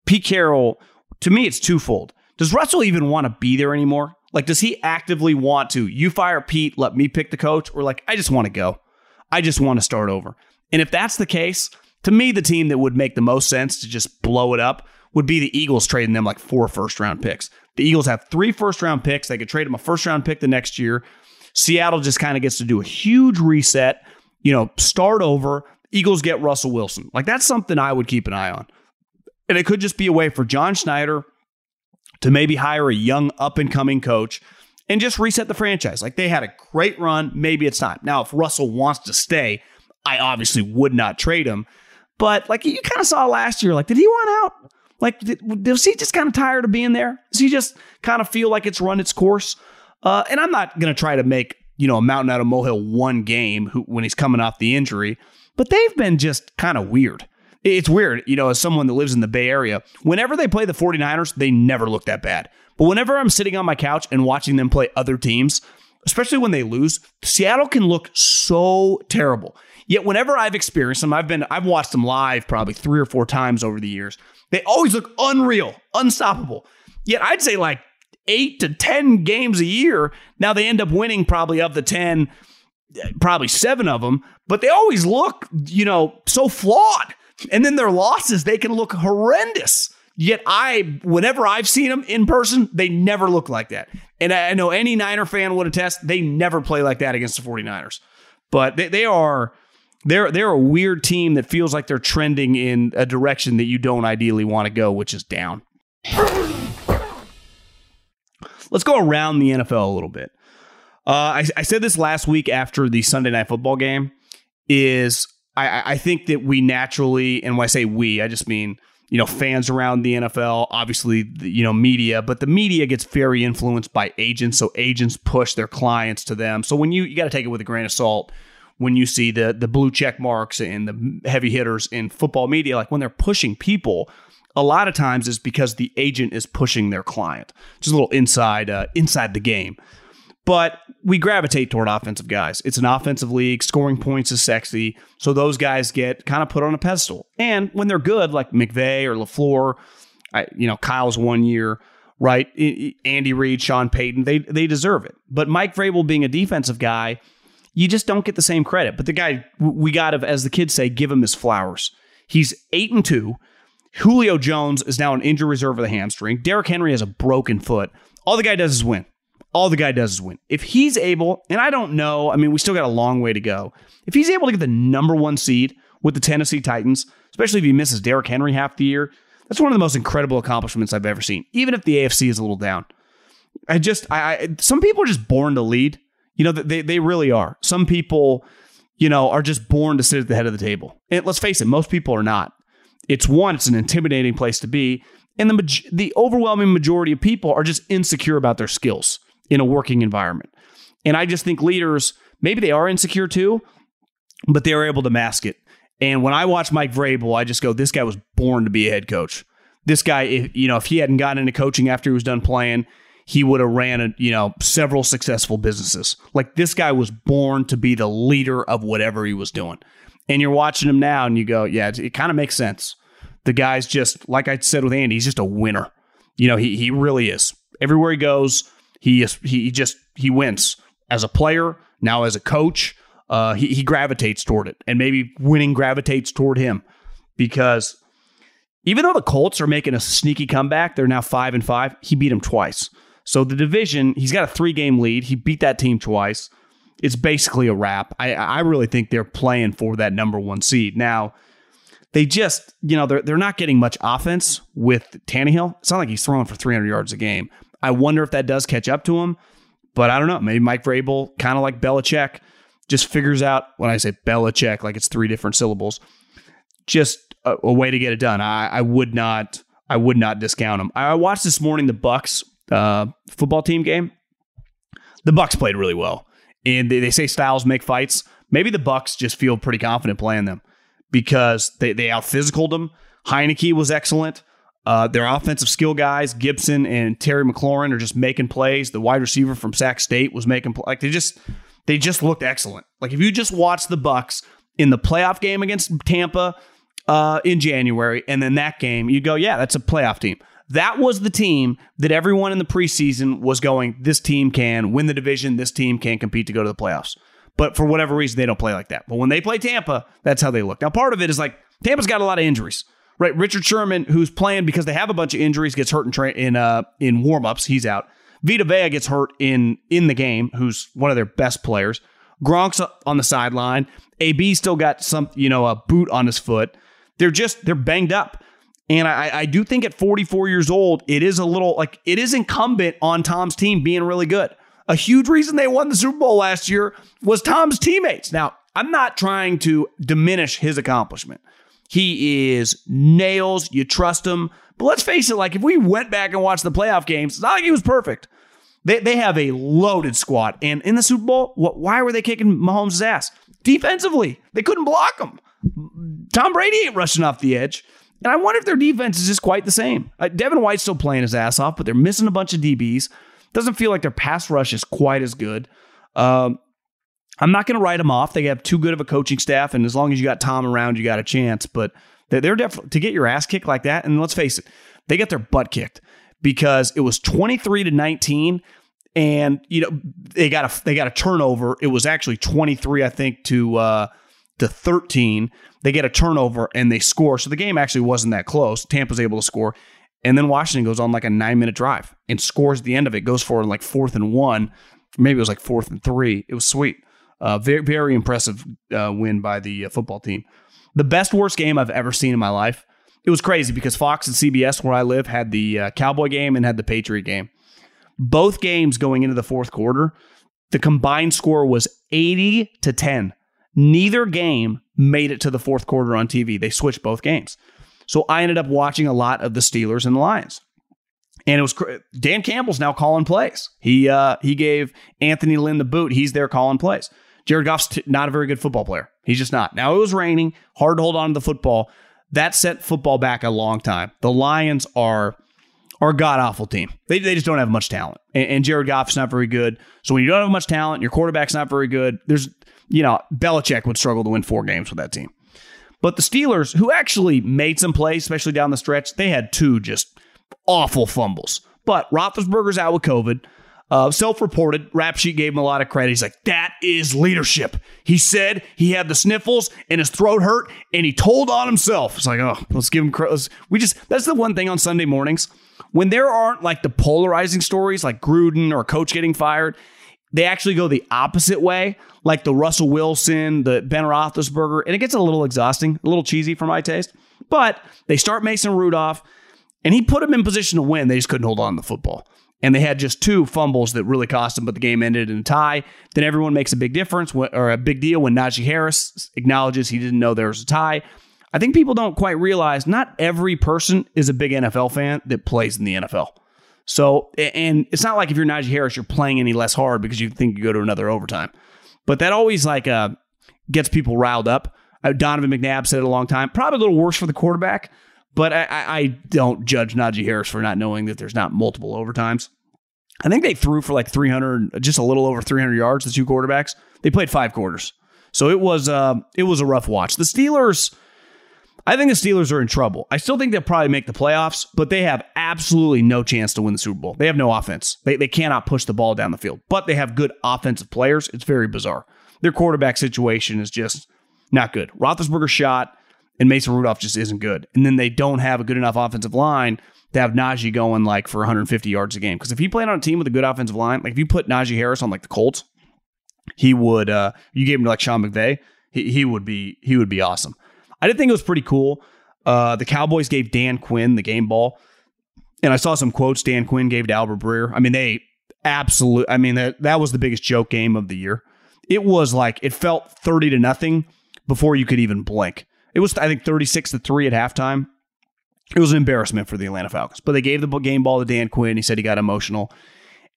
Pete Carroll, to me, it's twofold. Does Russell even want to be there anymore? Like, does he actively want to? You fire Pete, let me pick the coach, or like, I just want to go. I just want to start over. And if that's the case, to me, the team that would make the most sense to just blow it up would be the Eagles trading them like four first round picks. The Eagles have three first round picks. They could trade them a first round pick the next year. Seattle just kind of gets to do a huge reset, you know, start over. Eagles get Russell Wilson. Like that's something I would keep an eye on. And it could just be a way for John Schneider to maybe hire a young up and coming coach and just reset the franchise. Like they had a great run. Maybe it's time. Now, if Russell wants to stay, I obviously would not trade him. But like you kind of saw last year, like, did he want out? Like, did, was he just kind of tired of being there? Does he just kind of feel like it's run its course? Uh, and I'm not going to try to make, you know, a mountain out of molehill one game who, when he's coming off the injury but they've been just kind of weird. It's weird, you know, as someone that lives in the Bay Area, whenever they play the 49ers, they never look that bad. But whenever I'm sitting on my couch and watching them play other teams, especially when they lose, Seattle can look so terrible. Yet whenever I've experienced them, I've been I've watched them live probably 3 or 4 times over the years. They always look unreal, unstoppable. Yet I'd say like 8 to 10 games a year, now they end up winning probably of the 10 probably seven of them, but they always look, you know, so flawed. And then their losses, they can look horrendous. Yet I, whenever I've seen them in person, they never look like that. And I know any Niner fan would attest, they never play like that against the 49ers. But they, they are they're they're a weird team that feels like they're trending in a direction that you don't ideally want to go, which is down. Let's go around the NFL a little bit. Uh, I, I, said this last week after the Sunday night football game. Is I, I think that we naturally, and when I say we, I just mean you know fans around the NFL, obviously you know media, but the media gets very influenced by agents. So agents push their clients to them. So when you you got to take it with a grain of salt when you see the the blue check marks and the heavy hitters in football media, like when they're pushing people, a lot of times is because the agent is pushing their client. Just a little inside uh, inside the game. But we gravitate toward offensive guys. It's an offensive league. Scoring points is sexy. So those guys get kind of put on a pedestal. And when they're good, like McVay or LaFleur, I, you know, Kyle's one year, right? Andy Reid, Sean Payton, they, they deserve it. But Mike Vrabel being a defensive guy, you just don't get the same credit. But the guy, we got to, as the kids say, give him his flowers. He's eight and two. Julio Jones is now an injury reserve of the hamstring. Derrick Henry has a broken foot. All the guy does is win. All the guy does is win. If he's able, and I don't know, I mean, we still got a long way to go. If he's able to get the number one seed with the Tennessee Titans, especially if he misses Derrick Henry half the year, that's one of the most incredible accomplishments I've ever seen. Even if the AFC is a little down, I just, I, I some people are just born to lead. You know, they they really are. Some people, you know, are just born to sit at the head of the table. And let's face it, most people are not. It's one, it's an intimidating place to be, and the the overwhelming majority of people are just insecure about their skills in a working environment. And I just think leaders, maybe they are insecure too, but they're able to mask it. And when I watch Mike Vrabel, I just go, this guy was born to be a head coach. This guy, if, you know, if he hadn't gotten into coaching after he was done playing, he would have ran, a, you know, several successful businesses. Like this guy was born to be the leader of whatever he was doing. And you're watching him now, and you go, yeah, it, it kind of makes sense. The guy's just like I said with Andy, he's just a winner. You know, he he really is. Everywhere he goes, he is, he just he wins as a player. Now as a coach, uh, he he gravitates toward it, and maybe winning gravitates toward him because even though the Colts are making a sneaky comeback, they're now five and five. He beat them twice. So the division, he's got a three game lead. He beat that team twice. It's basically a wrap. I, I really think they're playing for that number one seed. Now, they just, you know, they're, they're not getting much offense with Tannehill. It's not like he's throwing for 300 yards a game. I wonder if that does catch up to him, but I don't know. Maybe Mike Vrabel, kind of like Belichick, just figures out when I say Belichick, like it's three different syllables, just a, a way to get it done. I, I, would not, I would not discount him. I watched this morning the Bucs uh, football team game. The Bucks played really well, and they, they say styles make fights. Maybe the Bucks just feel pretty confident playing them because they, they out physicaled them. Heinicke was excellent. Uh, their offensive skill guys, Gibson and Terry McLaurin, are just making plays. The wide receiver from Sac State was making like they just they just looked excellent. Like if you just watch the Bucks in the playoff game against Tampa uh, in January, and then that game, you go, yeah, that's a playoff team. That was the team that everyone in the preseason was going. This team can win the division. This team can compete to go to the playoffs. But for whatever reason, they don't play like that. But when they play Tampa, that's how they look. Now, part of it is like Tampa's got a lot of injuries, right? Richard Sherman, who's playing because they have a bunch of injuries, gets hurt in tra- in uh, in warmups. He's out. Vita Vea gets hurt in in the game, who's one of their best players. Gronk's on the sideline. AB still got some, you know, a boot on his foot. They're just they're banged up. And I, I do think at 44 years old, it is a little like it is incumbent on Tom's team being really good. A huge reason they won the Super Bowl last year was Tom's teammates. Now, I'm not trying to diminish his accomplishment. He is nails. You trust him. But let's face it, like if we went back and watched the playoff games, it's not like he was perfect. They, they have a loaded squad. And in the Super Bowl, what, why were they kicking Mahomes' ass? Defensively, they couldn't block him. Tom Brady ain't rushing off the edge. And I wonder if their defense is just quite the same. Uh, Devin White's still playing his ass off, but they're missing a bunch of DBs. Doesn't feel like their pass rush is quite as good. Um, I'm not going to write them off. They have too good of a coaching staff, and as long as you got Tom around, you got a chance. But they're, they're definitely to get your ass kicked like that. And let's face it, they got their butt kicked because it was 23 to 19, and you know they got a they got a turnover. It was actually 23, I think, to uh, to 13. They get a turnover and they score. So the game actually wasn't that close. Tampa's able to score. And then Washington goes on like a nine minute drive and scores at the end of it, goes for like fourth and one. Maybe it was like fourth and three. It was sweet. Uh, very, very impressive uh, win by the uh, football team. The best, worst game I've ever seen in my life. It was crazy because Fox and CBS, where I live, had the uh, Cowboy game and had the Patriot game. Both games going into the fourth quarter, the combined score was 80 to 10. Neither game made it to the fourth quarter on TV. They switched both games. So I ended up watching a lot of the Steelers and the Lions. And it was Dan Campbell's now calling plays. He uh, he gave Anthony Lynn the boot. He's there calling plays. Jared Goff's t- not a very good football player. He's just not. Now it was raining, hard to hold on to the football. That set football back a long time. The Lions are are god awful team. They, they just don't have much talent. And, and Jared Goff's not very good. So when you don't have much talent, your quarterback's not very good, there's, you know, Belichick would struggle to win four games with that team. But the Steelers, who actually made some plays, especially down the stretch, they had two just awful fumbles. But Roethlisberger's out with COVID. Uh, self-reported, rap sheet gave him a lot of credit. He's like, that is leadership. He said he had the sniffles and his throat hurt, and he told on himself. It's like, oh, let's give him credit. We just that's the one thing on Sunday mornings when there aren't like the polarizing stories, like Gruden or a coach getting fired. They actually go the opposite way, like the Russell Wilson, the Ben Roethlisberger, and it gets a little exhausting, a little cheesy for my taste. But they start Mason Rudolph, and he put him in position to win. They just couldn't hold on to the football and they had just two fumbles that really cost them, but the game ended in a tie. Then everyone makes a big difference or a big deal when Najee Harris acknowledges he didn't know there was a tie. I think people don't quite realize not every person is a big NFL fan that plays in the NFL. So, and it's not like if you're Najee Harris, you're playing any less hard because you think you go to another overtime. But that always like uh, gets people riled up. Uh, Donovan McNabb said it a long time. Probably a little worse for the quarterback but I, I don't judge Najee Harris for not knowing that there's not multiple overtimes. I think they threw for like 300, just a little over 300 yards. The two quarterbacks they played five quarters, so it was uh, it was a rough watch. The Steelers, I think the Steelers are in trouble. I still think they'll probably make the playoffs, but they have absolutely no chance to win the Super Bowl. They have no offense. They they cannot push the ball down the field, but they have good offensive players. It's very bizarre. Their quarterback situation is just not good. Roethlisberger shot and Mason Rudolph just isn't good. And then they don't have a good enough offensive line to have Najee going like for 150 yards a game. Because if he played on a team with a good offensive line, like if you put Najee Harris on like the Colts, he would. uh You gave him to like Sean McVay, he, he would be he would be awesome. I did think it was pretty cool. Uh The Cowboys gave Dan Quinn the game ball, and I saw some quotes Dan Quinn gave to Albert Breer. I mean, they absolute. I mean that that was the biggest joke game of the year. It was like it felt 30 to nothing before you could even blink. It was, I think, 36 to 3 at halftime. It was an embarrassment for the Atlanta Falcons. But they gave the game ball to Dan Quinn. He said he got emotional.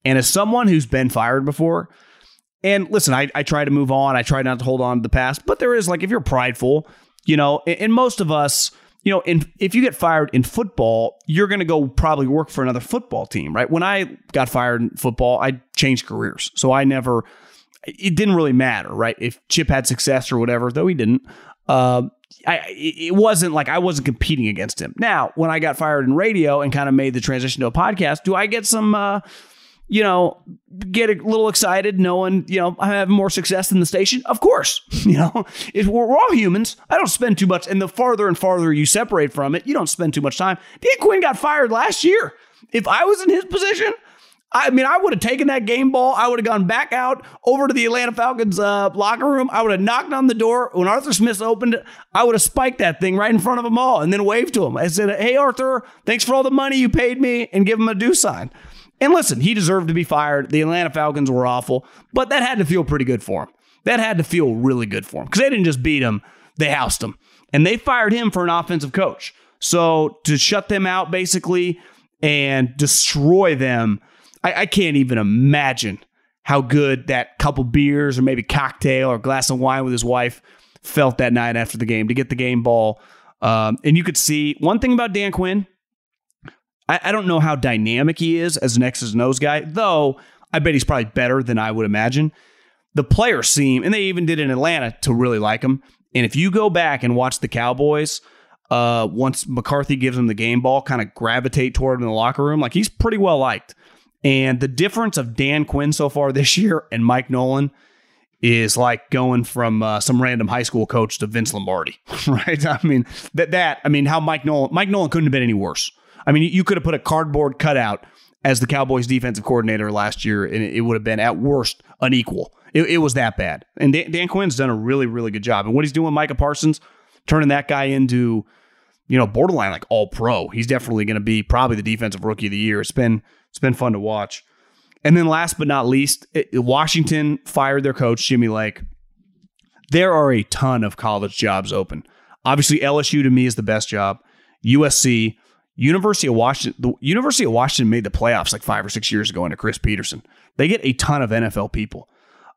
And as someone who's been fired before, and listen, I, I try to move on. I try not to hold on to the past, but there is like if you're prideful, you know, and most of us, you know, in, if you get fired in football, you're going to go probably work for another football team, right? When I got fired in football, I changed careers. So I never, it didn't really matter, right? If Chip had success or whatever, though he didn't, uh, I, it wasn't like I wasn't competing against him. Now, when I got fired in radio and kind of made the transition to a podcast, do I get some, uh, you know, get a little excited knowing, you know, I'm have more success than the station? Of course. [LAUGHS] You know, if we're, we're all humans. I don't spend too much. And the farther and farther you separate from it, you don't spend too much time. Dan Quinn got fired last year. If I was in his position, I mean, I would have taken that game ball. I would have gone back out over to the Atlanta Falcons uh, locker room. I would have knocked on the door. When Arthur Smith opened it, I would have spiked that thing right in front of them all and then waved to him. I said, Hey, Arthur, thanks for all the money you paid me and give him a do sign. And listen, he deserved to be fired. The Atlanta Falcons were awful, but that had to feel pretty good for him. That had to feel really good for him because they didn't just beat him, they housed him. And they fired him for an offensive coach. So to shut them out basically and destroy them I, I can't even imagine how good that couple beers or maybe cocktail or glass of wine with his wife felt that night after the game to get the game ball. Um, and you could see one thing about Dan Quinn. I, I, don't know how dynamic he is as an X's O's guy, though I bet he's probably better than I would imagine. The players seem, and they even did in Atlanta to really like him. And if you go back and watch the Cowboys, uh, once McCarthy gives him the game ball, kind of gravitate toward him in the locker room, like he's pretty well liked. And the difference of Dan Quinn so far this [LAUGHS] year and Mike Nolan is like going from uh, some random high school coach to Vince Lombardi, [LAUGHS] right? I mean that that I mean how Mike Nolan Mike Nolan couldn't have been any worse. I mean you could have put a cardboard cutout as the Cowboys defensive coordinator last year, and it would have been at worst unequal. It, it was that bad. And Dan, Dan, Quinn's done a really really good job. And what he's doing, with Micah Parsons, turning that guy into you know borderline like all pro. He's definitely going to be probably the defensive rookie of the year. It's been it's been fun to watch. And then last but not least, it, Washington fired their coach, Jimmy Lake. There are a ton of college jobs open. Obviously, LSU to me is the best job. USC, University of Washington. The University of Washington made the playoffs like five or six years ago under Chris Petersen. They get a ton of NFL people.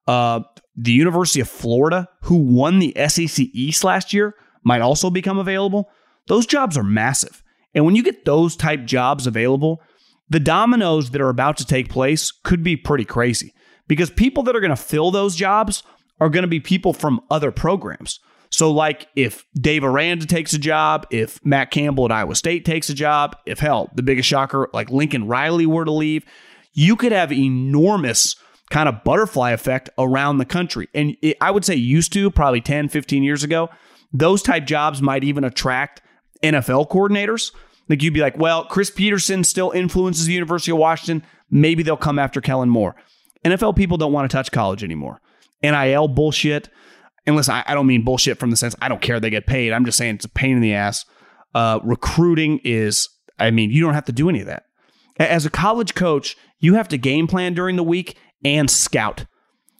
Uh, the University of Florida, who won the SEC East last year, might also become available. Those jobs are massive. And when you get those type jobs available, the dominoes that are about to take place could be pretty crazy because people that are going to fill those jobs are going to be people from other programs. So, like if Dave Aranda takes a job, if Matt Campbell at Iowa State takes a job, if hell, the biggest shocker, like Lincoln Riley were to leave, you could have enormous kind of butterfly effect around the country. And it, I would say used to probably 10, 15 years ago, those type jobs might even attract NFL coordinators. Like you'd be like, well, Chris Petersen still influences the University of Washington. Maybe they'll come after Kellen Moore. NFL people don't want to touch college anymore. NIL bullshit. And listen, I, I don't mean bullshit from the sense I don't care they get paid. I'm just saying it's a pain in the ass. Uh, recruiting is, I mean, you don't have to do any of that. As a college coach, you have to game plan during the week and scout.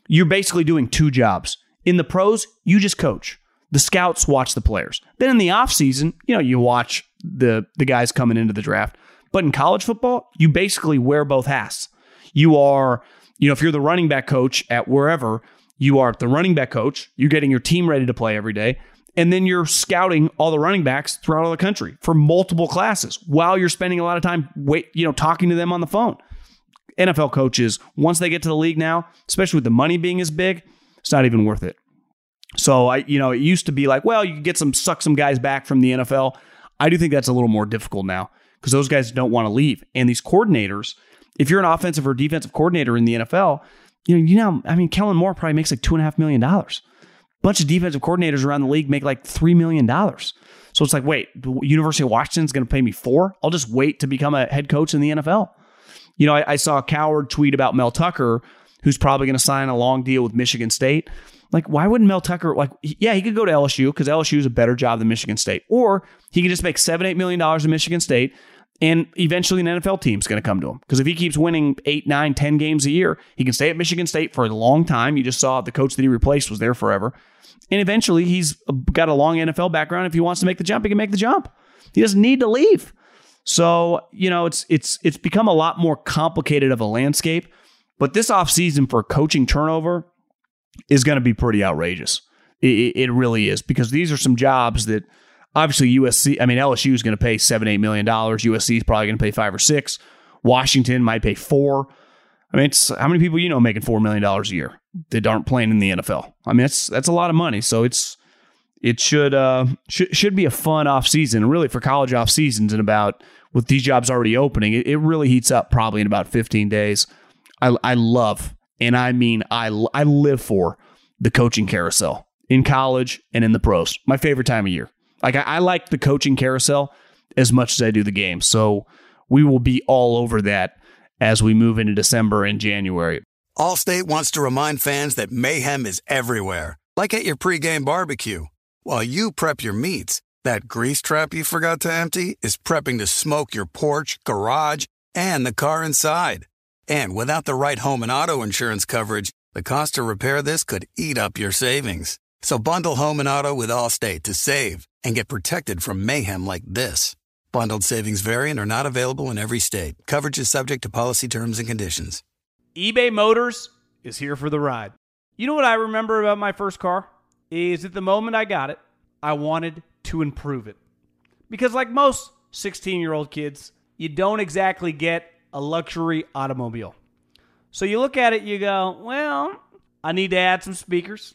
You're basically doing two jobs. In the pros, you just coach. The scouts watch the players. Then in the offseason, you know, you watch the the guys coming into the draft. But in college football, you basically wear both hats. You are, you know, if you're the running back coach at wherever, you are the running back coach, you're getting your team ready to play every day, and then you're scouting all the running backs throughout all the country for multiple classes while you're spending a lot of time wait, you know, talking to them on the phone. NFL coaches, once they get to the league now, especially with the money being as big, it's not even worth it. So I, you know, it used to be like, well, you could get some suck some guys back from the NFL. I do think that's a little more difficult now because those guys don't want to leave. And these coordinators, if you're an offensive or defensive coordinator in the NFL, you know, you know, I mean, Kellen Moore probably makes like two and a half million dollars. Bunch of defensive coordinators around the league make like three million dollars. So it's like, wait, University of Washington's going to pay me four? I'll just wait to become a head coach in the NFL. You know, I, I saw a Cowherd tweet about Mel Tucker, who's probably going to sign a long deal with Michigan State. Like, why wouldn't Mel Tucker, like, yeah, he could go to LSU because LSU is a better job than Michigan State. Or he could just make seven, eight million dollars in Michigan State and eventually an NFL team's going to come to him. Because if he keeps winning eight, nine, ten games a year, he can stay at Michigan State for a long time. You just saw the coach that he replaced was there forever. And eventually he's uh, got a long NFL background. If he wants to make the jump, he can make the jump. He doesn't need to leave. So, you know, it's it's it's become a lot more complicated of a landscape. But this offseason for coaching turnover is going to be pretty outrageous. It, it, really is because these are some jobs that obviously USC, I mean, LSU is going to pay seven, eight million dollars. USC is probably going to pay five or six. Washington might pay four. I mean, it's how many people you know making four million dollars a year that aren't playing in the NFL? I mean, that's that's a lot of money. So it's it should uh should should be a fun off season. Really for college off seasons and about with these jobs already opening, it, it really heats up probably in about 15 days. I I love and I mean I I live for the coaching carousel in college and in the pros. My favorite time of year. Like I, I like the coaching carousel as much as I do the game. So we will be all over that as we move into December and January. Allstate wants to remind fans that mayhem is everywhere, like at your pregame barbecue. While you prep your meats, that grease trap you forgot to empty is prepping to smoke your porch, garage, and the car inside. And without the right home and auto insurance coverage, the cost to repair this could eat up your savings. So bundle home and auto with Allstate to save and get protected from mayhem like this. Bundled savings variant are not available in every state. Coverage is subject to policy terms and conditions. eBay Motors is here for the ride. You know what I remember about my first car? Is at the moment I got it, I wanted to improve it. Because, like most 16 year old kids, you don't exactly get a luxury automobile. So you look at it, you go, well, I need to add some speakers.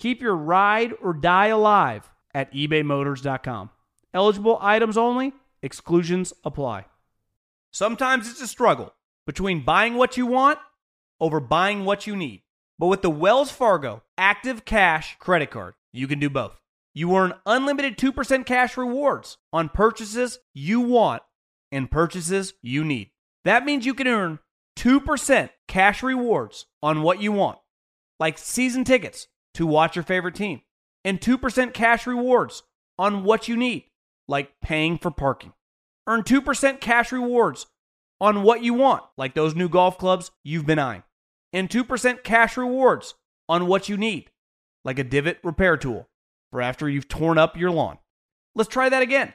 Keep your ride or die alive at ebaymotors.com. Eligible items only, exclusions apply. Sometimes it's a struggle between buying what you want over buying what you need. But with the Wells Fargo Active Cash credit card, you can do both. You earn unlimited 2% cash rewards on purchases you want and purchases you need. That means you can earn 2% cash rewards on what you want, like season tickets to watch your favorite team, and 2% cash rewards on what you need, like paying for parking. Earn 2% cash rewards on what you want, like those new golf clubs you've been eyeing, and 2% cash rewards on what you need, like a divot repair tool for after you've torn up your lawn. Let's try that again.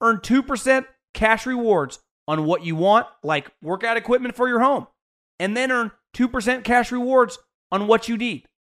Earn 2% cash rewards on what you want, like workout equipment for your home, and then earn 2% cash rewards on what you need,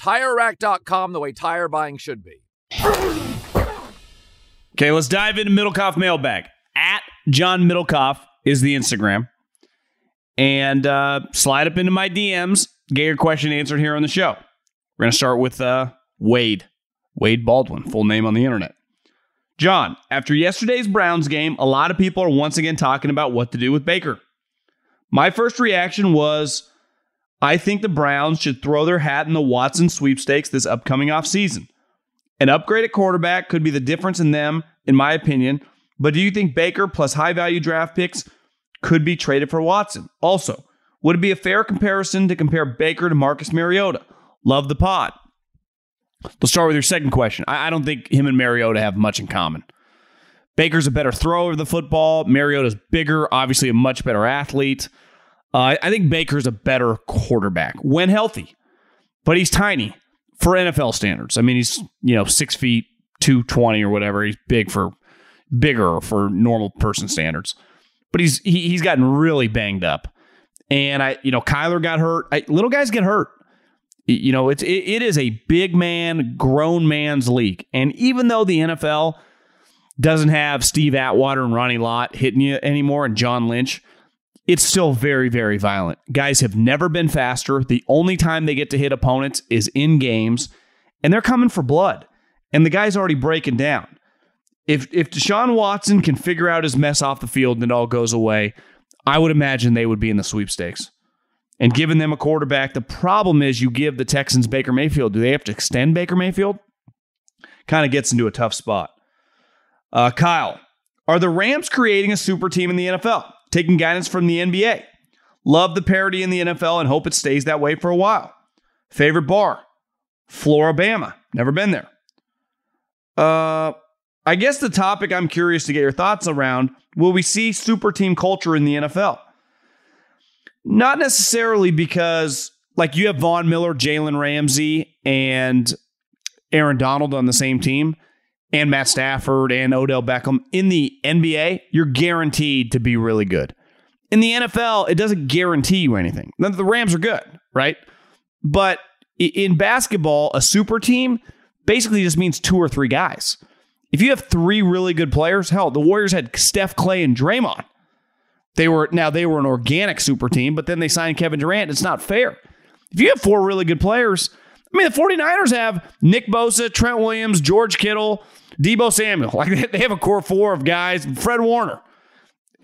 TireRack.com, the way tire buying should be. Okay, let's dive into Middlekauff mailbag. At John Middlekauff is the Instagram. And uh, slide up into my DMs. Get your question answered here on the show. We're going to start with uh, Wade. Wade Baldwin, full name on the internet. John, after yesterday's Browns game, a lot of people are once again talking about what to do with Baker. My first reaction was I think the Browns should throw their hat in the Watson sweepstakes this upcoming offseason. An upgrade at quarterback could be the difference in them, in my opinion. But do you think Baker plus high value draft picks could be traded for Watson? Also, would it be a fair comparison to compare Baker to Marcus Mariota? Love the pod. Let's start with your second question. I don't think him and Mariota have much in common. Baker's a better thrower of the football. Mariota's bigger, obviously a much better athlete. Uh, I think Baker's a better quarterback when healthy, but he's tiny for NFL standards. I mean, he's you know six feet two twenty or whatever. He's big for bigger for normal person standards, but he's he, he's gotten really banged up. And I, you know, Kyler got hurt. I, little guys get hurt. You know, it's it, it is a big man, grown man's league. And even though the NFL doesn't have Steve Atwater and Ronnie Lott hitting you anymore and John Lynch, it's still very, very violent. Guys have never been faster. The only time they get to hit opponents is in games, and they're coming for blood. And the guy's already breaking down. If if Deshaun Watson can figure out his mess off the field and it all goes away, I would imagine they would be in the sweepstakes. And giving them a quarterback, the problem is you give the Texans Baker Mayfield. Do they have to extend Baker Mayfield? Kind of gets into a tough spot. Uh, Kyle, are the Rams creating a super team in the NFL? Taking guidance from the NBA. Love the parity in the NFL and hope it stays that way for a while. Favorite bar? Flora-Bama. Never been there. Uh, I guess the topic I'm curious to get your thoughts around will we see super team culture in the NFL? Not necessarily because, like, you have Von Miller, Jalen Ramsey, and Aaron Donald on the same team, and Matt Stafford and Odell Beckham. In the NBA, you're guaranteed to be really good. In the NFL, it doesn't guarantee you anything. The Rams are good, right? But in basketball, a super team basically just means two or three guys. If you have three really good players, hell, the Warriors had Steph, Clay, and Draymond. They were now they were an organic super team, but then they signed Kevin Durant. It's not fair. If you have four really good players, I mean, the 49ers have Nick Bosa, Trent Williams, George Kittle, Deebo Samuel. [LAUGHS] Like they have a core four of guys, Fred Warner.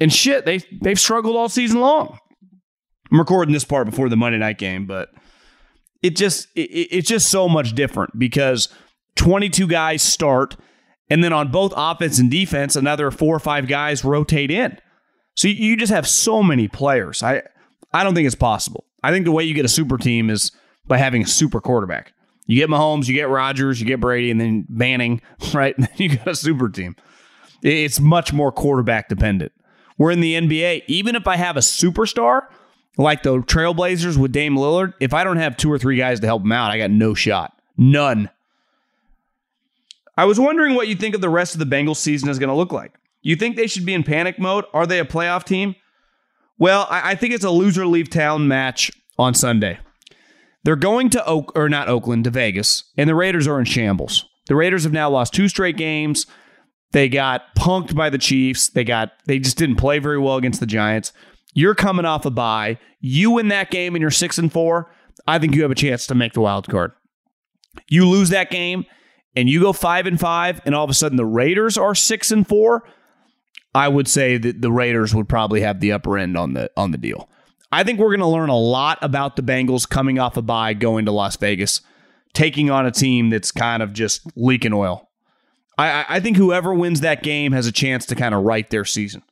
And shit, they they've struggled all season long. I'm recording this part before the Monday night game, but it just it, it's just so much different because 22 guys start, and then on both offense and defense, another four or five guys rotate in. So you just have so many players. I I don't think it's possible. I think the way you get a super team is having a super quarterback. You get Mahomes, you get Rodgers, you get Brady, and then Manning, [LAUGHS] right? you got a super team. It's much more quarterback dependent. We're in the NBA. Even if I have a superstar like the Trailblazers with Dame Lillard, if I don't have two or three guys to help him out, I got no shot. None. I was wondering what you think of the rest of the Bengals season is going to look like. You think they should be in panic mode? Are they a playoff team? Well, I think it's a loser leave town match on Sunday. They're going to Oak or not Oakland to Vegas, and the Raiders are in shambles. The Raiders have now lost two straight games. They got punked by the Chiefs. They got they just didn't play very well against the Giants. You're coming off a bye. You win that game and you're six and four. I think you have a chance to make the wild card. You lose that game and you go five and five, and all of a sudden the Raiders are six and four. I would say that the Raiders would probably have the upper end on the on the deal. I think we're going to learn a lot about the Bengals coming off a bye, going to Las Vegas, taking on a team that's kind of just leaking oil. I, I think whoever wins that game has a chance to kind of right their season.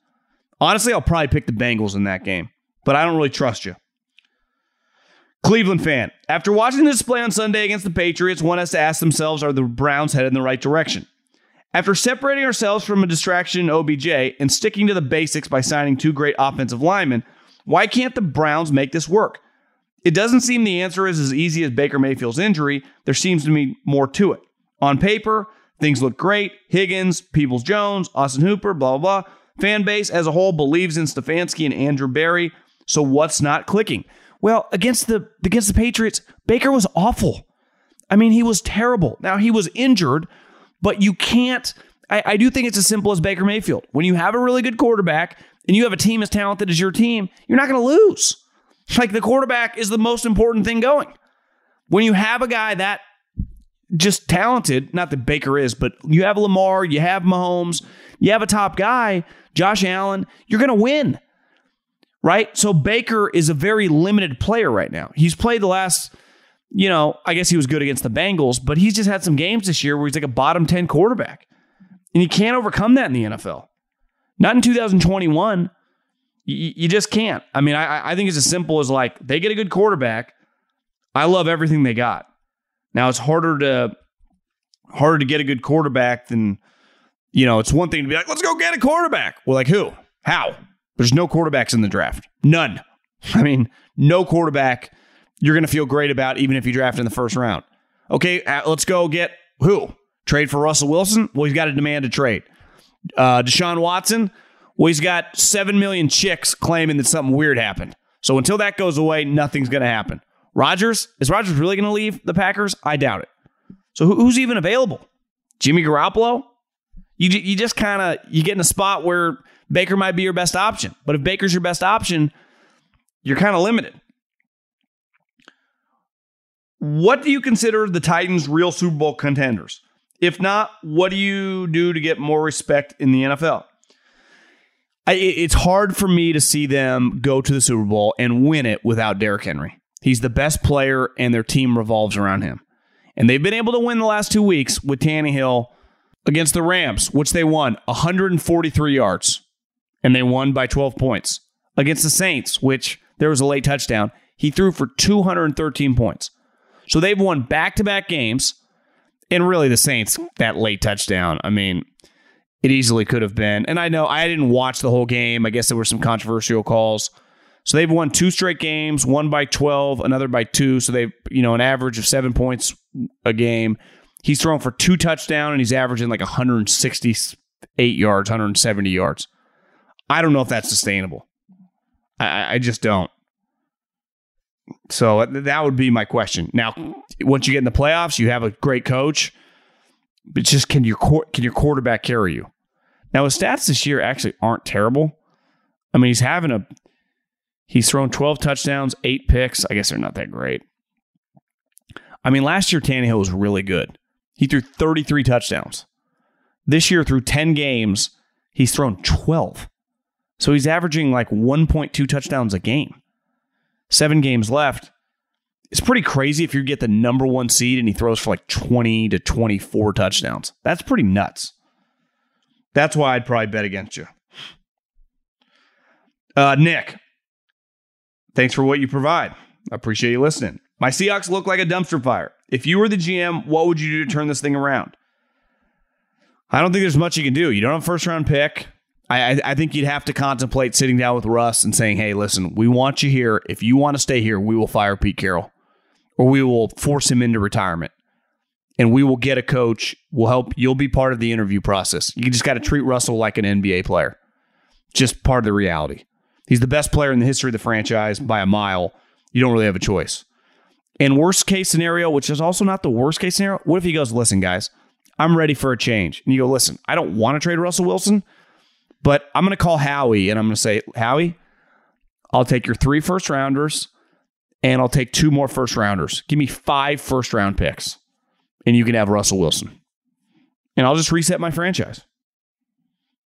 Honestly, I'll probably pick the Bengals in that game, but I don't really trust you. Cleveland fan, after watching the display on Sunday against the Patriots, one has to ask themselves are the Browns headed in the right direction? After separating ourselves from a distraction in OBJ and sticking to the basics by signing two great offensive linemen, why can't the Browns make this work? It doesn't seem the answer is as easy as Baker Mayfield's injury. There seems to be more to it. On paper, things look great. Higgins, Peoples Jones, Austin Hooper, blah, blah, blah. Fan base as a whole believes in Stefanski and Andrew Berry. So what's not clicking? Well, against the against the Patriots, Baker was awful. I mean, he was terrible. Now he was injured, but you can't. I, I do think it's as simple as Baker Mayfield. When you have a really good quarterback and you have a team as talented as your team, you're not going to lose. Like the quarterback is the most important thing going. When you have a guy that just talented, not that Baker is, but you have Lamar, you have Mahomes, you have a top guy, Josh Allen, you're going to win. Right? So Baker is a very limited player right now. He's played the last, you know, I guess he was good against the Bengals, but he's just had some games this year where he's like a bottom 10 quarterback. And you can't overcome that in the NFL. Not in 2021. You, you just can't. I mean, I, I think it's as simple as like they get a good quarterback. I love everything they got. Now it's harder to harder to get a good quarterback than you know. It's one thing to be like, let's go get a quarterback. Well, like who? How? There's no quarterbacks in the draft. None. I mean, no quarterback you're going to feel great about even if you draft in the first round. Okay, uh, let's go get who? Trade for Russell Wilson? Well, he's got a demand to trade. Uh, Deshaun Watson? Well, he's got 7 million chicks claiming that something weird happened. So until that goes away, nothing's going to happen. Rodgers? Is Rodgers really going to leave the Packers? I doubt it. So who's even available? Jimmy Garoppolo? You, you just kind of you get in a spot where Baker might be your best option. But if Baker's your best option, you're kind of limited. What do you consider the Titans' real Super Bowl contenders? If not, what do you do to get more respect in the NFL? I, it's hard for me to see them go to the Super Bowl and win it without Derrick Henry. He's the best player, and their team revolves around him. And they've been able to win the last two weeks with Tannehill against the Rams, which they won 143 yards, and they won by 12 points. Against the Saints, which there was a late touchdown, he threw for 213 points. So they've won back to back games. And really, the Saints, that late touchdown, I mean, it easily could have been. And I know I didn't watch the whole game. I guess there were some controversial calls. So they've won two straight games, one by 12, another by two. So they've, you know, an average of seven points a game. He's thrown for two touchdowns and he's averaging like 168 yards, 170 yards. I don't know if that's sustainable. I, I just don't. So uh, that would be my question. Now, once you get in the playoffs, you have a great coach, but just can your can your quarterback carry you? Now, his stats this year actually aren't terrible. I mean, he's having a He's thrown 12 touchdowns, eight picks. I guess they're not that great. I mean, last year Tannehill was really good. He threw 33 touchdowns. This year, through 10 games, he's thrown 12. So he's averaging like 1.2 touchdowns a game. Seven games left. It's pretty crazy if you get the number one seed and he throws for like 20 to 24 touchdowns. That's pretty nuts. That's why I'd probably bet against you. Uh, Nick, thanks for what you provide. I appreciate you listening. My Seahawks look like a dumpster fire. If you were the GM, what would you do to turn this thing around? I don't think there's much you can do. You don't have a first round pick. I, I, think you'd have to contemplate sitting down with Russ and saying, hey, listen, we want you here. If you want to stay here, we will fire Pete Carroll or we will force him into retirement. And we will get a coach. We'll help. You'll be part of the interview process. You just got to treat Russell like an NBA player. Just part of the reality. He's the best player in the history of the franchise by a mile. You don't really have a choice. And worst case scenario, which is also not the worst case scenario, what if he goes, listen, guys, I'm ready for a change. And you go, listen, I don't want to trade Russell Wilson, but I'm going to call Howie and I'm going to say, Howie, I'll take your three first rounders and I'll take two more first rounders. Give me five first round picks and you can have Russell Wilson. And I'll just reset my franchise.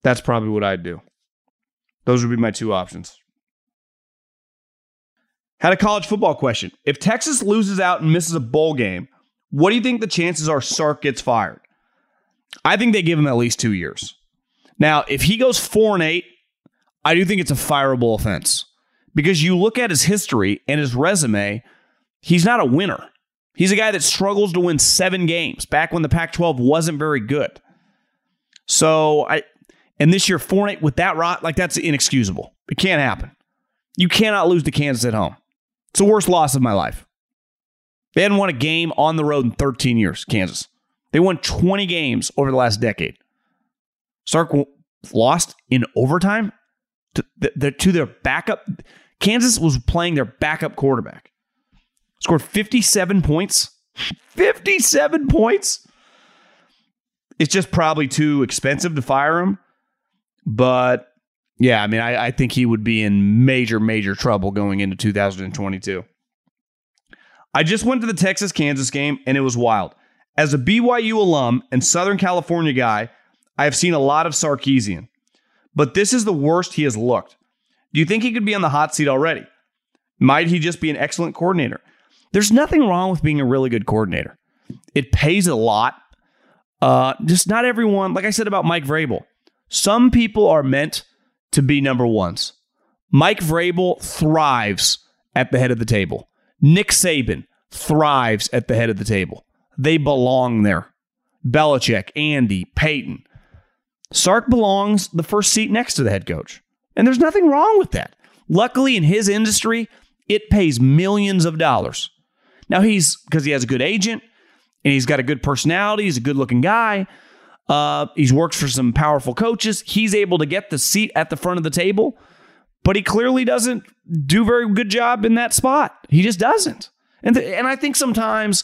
That's probably what I'd do. Those would be my two options. Had a college football question. If Texas loses out and misses a bowl game, what do you think the chances are Sark gets fired? I think they give him at least two years. Now, if he goes four and eight, I do think it's a fireable offense because you look at his history and his resume, he's not a winner. He's a guy that struggles to win seven games back when the Pac 12 wasn't very good. So I, and this year, four and eight with that rot, like that's inexcusable. It can't happen. You cannot lose to Kansas at home. It's the worst loss of my life. They hadn't won a game on the road in 13 years, Kansas. They won 20 games over the last decade. Sark lost in overtime to, the, to their backup. Kansas was playing their backup quarterback. Scored 57 points. [LAUGHS] 57 points. It's just probably too expensive to fire him. But yeah, I mean, I, I think he would be in major, major trouble going into 2022. I just went to the Texas Kansas game and it was wild. As a BYU alum and Southern California guy, I have seen a lot of Sarkisian, but this is the worst he has looked. Do you think he could be on the hot seat already? Might he just be an excellent coordinator? There's nothing wrong with being a really good coordinator. It pays a lot. Uh, just not everyone, like I said about Mike Vrabel, some people are meant to be number ones. Mike Vrabel thrives at the head of the table. Nick Saban thrives at the head of the table. They belong there. Belichick, Andy, Peyton. Sark belongs the first seat next to the head coach. And there's nothing wrong with that. Luckily, in his industry, it pays millions of dollars. Now, he's because he has a good agent and he's got a good personality, he's a good looking guy. Uh, he's worked for some powerful coaches. He's able to get the seat at the front of the table but he clearly doesn't do very good job in that spot. He just doesn't. And th- and I think sometimes,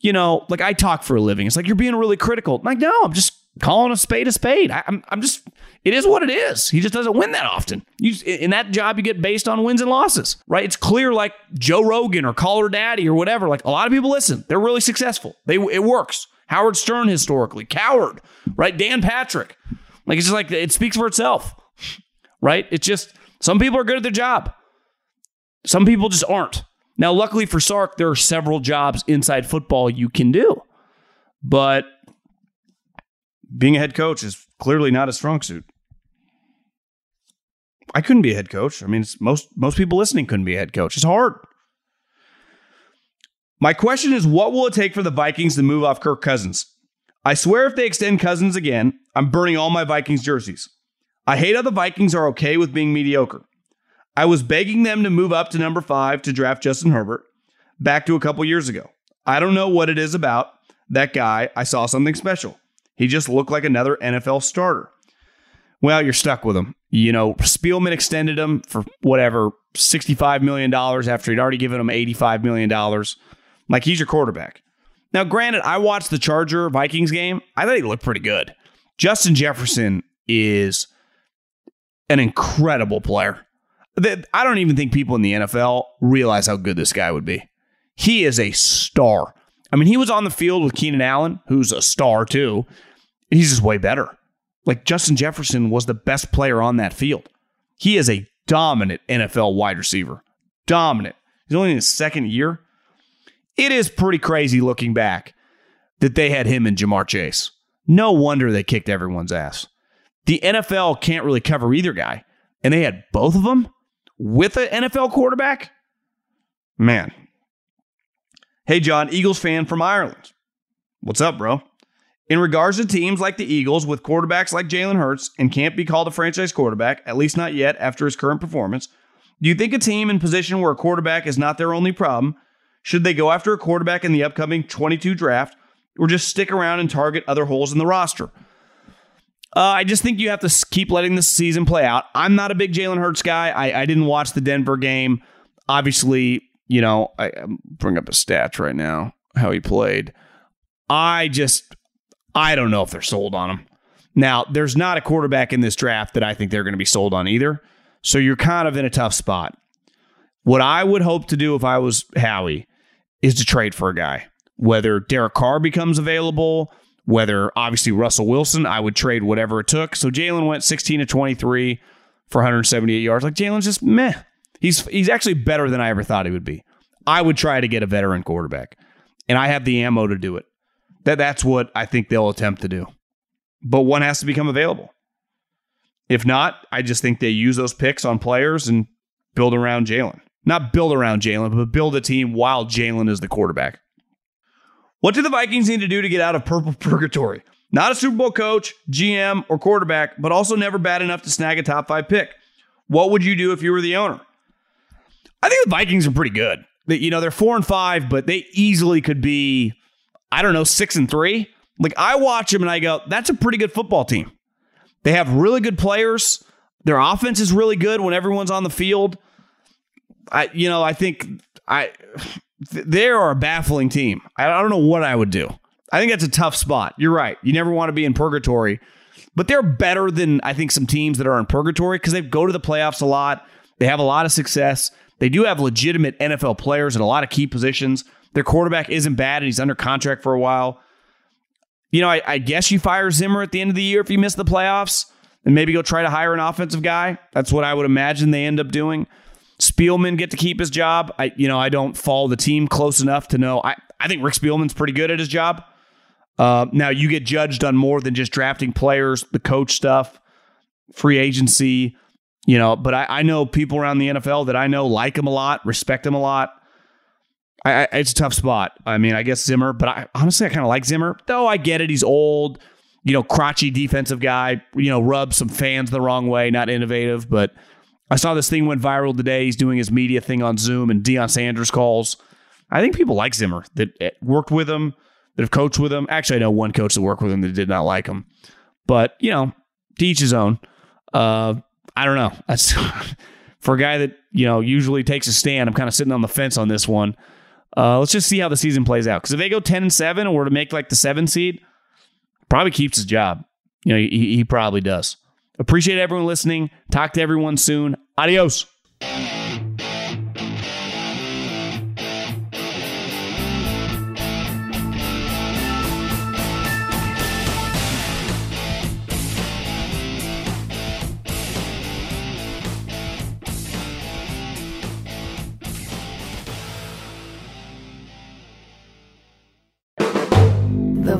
you know, like I talk for a living. It's like you're being really critical. I'm like, no, I'm just calling a spade a spade. I, am I'm just. It is what it is. He just doesn't win that often. You, in that job, you get based on wins and losses, right? It's clear, like Joe Rogan or Call Her Daddy or whatever. Like a lot of people listen. They're really successful. They it works. Howard Stern historically, Cowherd, right? Dan Patrick. Like it's just like it speaks for itself, right? It's just some people are good at their job. Some people just aren't. Now, luckily for Sark, there are several jobs inside football you can do. But being a head coach is clearly not a strong suit. I couldn't be a head coach. I mean, most most people listening couldn't be a head coach. It's hard. My question is, what will it take for the Vikings to move off Kirk Cousins? I swear, if they extend Cousins again, I'm burning all my Vikings jerseys. I hate how the Vikings are okay with being mediocre. I was begging them to move up to number five to draft Justin Herbert back to a couple years ago. I don't know what it is about that guy. I saw something special. He just looked like another NFL starter. Well, you're stuck with him. You know, Spielman extended him for whatever, $65 million after he'd already given him $85 million. Like he's your quarterback. Now, granted, I watched the Charger Vikings game. I thought he looked pretty good. Justin Jefferson is an incredible player. I don't even think people in the NFL realize how good this guy would be. He is a star. I mean, he was on the field with Keenan Allen, who's a star too. He's just way better. Like Justin Jefferson was the best player on that field. He is a dominant NFL wide receiver. Dominant. He's only in his second year. It is pretty crazy looking back that they had him and Ja'Marr Chase. No wonder they kicked everyone's ass. The NFL can't really cover either guy, and they had both of them with an NFL quarterback. Man. Hey, John, Eagles fan from Ireland. What's up, bro? In regards to teams like the Eagles with quarterbacks like Jalen Hurts and can't be called a franchise quarterback, at least not yet after his current performance, do you think a team in position where a quarterback is not their only problem should they go after a quarterback in the upcoming 22 draft or just stick around and target other holes in the roster? Uh, I just think you have to keep letting the season play out. I'm not a big Jalen Hurts guy. I, I didn't watch the Denver game. Obviously, you know, I bring up a stats right now how he played. I just I don't know if they're sold on him. Now, there's not a quarterback in this draft that I think they're going to be sold on either. So you're kind of in a tough spot. What I would hope to do if I was Howie is to trade for a guy. Whether Derek Carr becomes available, whether obviously Russell Wilson, I would trade whatever it took. So Jalen went 16 to 23 for 178 yards. Like Jalen's just meh. He's he's actually better than I ever thought he would be. I would try to get a veteran quarterback, and I have the ammo to do it. That that's what I think they'll attempt to do. But one has to become available. If not, I just think they use those picks on players and build around Jalen. Not build around Jalen, but build a team while Jalen is the quarterback. What do the Vikings need to do to get out of purple [LAUGHS] purgatory? Not a Super Bowl coach, GM, or quarterback, but also never bad enough to snag a top five pick. What would you do if you were the owner? I think the Vikings are pretty good. You know, they're four and five, but they easily could be, I don't know, six and three. Like I watch them and I go, that's a pretty good football team. They have really good players. Their offense is really good when everyone's on the field. I, you know, I think I they are a baffling team. I don't know what I would do. I think that's a tough spot. You're right. You never want to be in purgatory, but they're better than I think some teams that are in purgatory because they go to the playoffs a lot. They have a lot of success. They do have legitimate NFL players in a lot of key positions. Their quarterback isn't bad and he's under contract for a while. You know, I, I guess you fire Zimmer at the end of the year if you miss the playoffs and maybe go try to hire an offensive guy. That's what I would imagine they end up doing. Spielman get to keep his job. I you know, I don't follow the team close enough to know. I, I think Rick Spielman's pretty good at his job. Uh, now you get judged on more than just drafting players, the coach stuff, free agency, you know. But I, I know people around the NFL that I know like him a lot, respect him a lot. I, I, it's a tough spot. I mean, I guess Zimmer, but I, honestly, I kind of like Zimmer. Though I get it, he's old, you know, crotchy defensive guy. You know, rubs some fans the wrong way, not innovative. But I saw this thing went viral today. He's doing his media thing on Zoom, and Deion Sanders calls. I think people like Zimmer that eh, worked with him, that have coached with him. Actually, I know one coach that worked with him that did not like him. But you know, to each his own. Uh, I don't know. [LAUGHS] That's [LAUGHS] for a guy that you know usually takes a stand. I'm kind of sitting on the fence on this one. Uh, let's just see how the season plays out. Because if they go ten and seven, or to make like the seven seed, probably keeps his job. You know, he, he probably does. Appreciate everyone listening. Talk to everyone soon. Adios.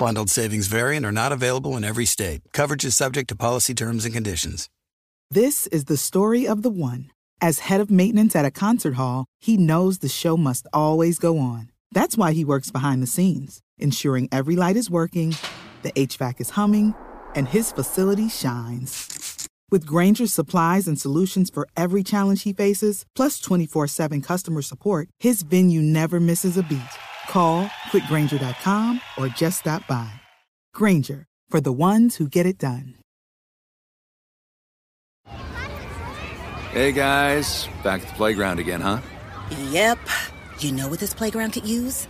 Bundled savings variant are not available in every state. Coverage is subject to policy terms and conditions. This is the story of the one. As head of maintenance at a concert hall, he knows the show must always go on. That's why he works behind the scenes, ensuring every light is working, the HVAC is humming, and his facility shines. With Grainger's supplies and solutions for every challenge he faces, plus 24 7 customer support, his venue never misses a beat. Call quickgranger.com or just stop by. Grainger, for the ones who get it done. Hey guys, back at the playground again, huh? Yep. You know what this playground could use?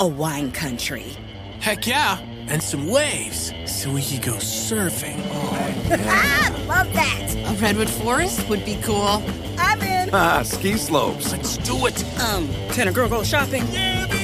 A wine country. Heck yeah, and some waves so we could go surfing. Oh, [LAUGHS] ah, love that. A redwood forest would be cool. I'm in. Ah, ski slopes. Let's do it. Um, can a girl go shopping? Yeah, baby.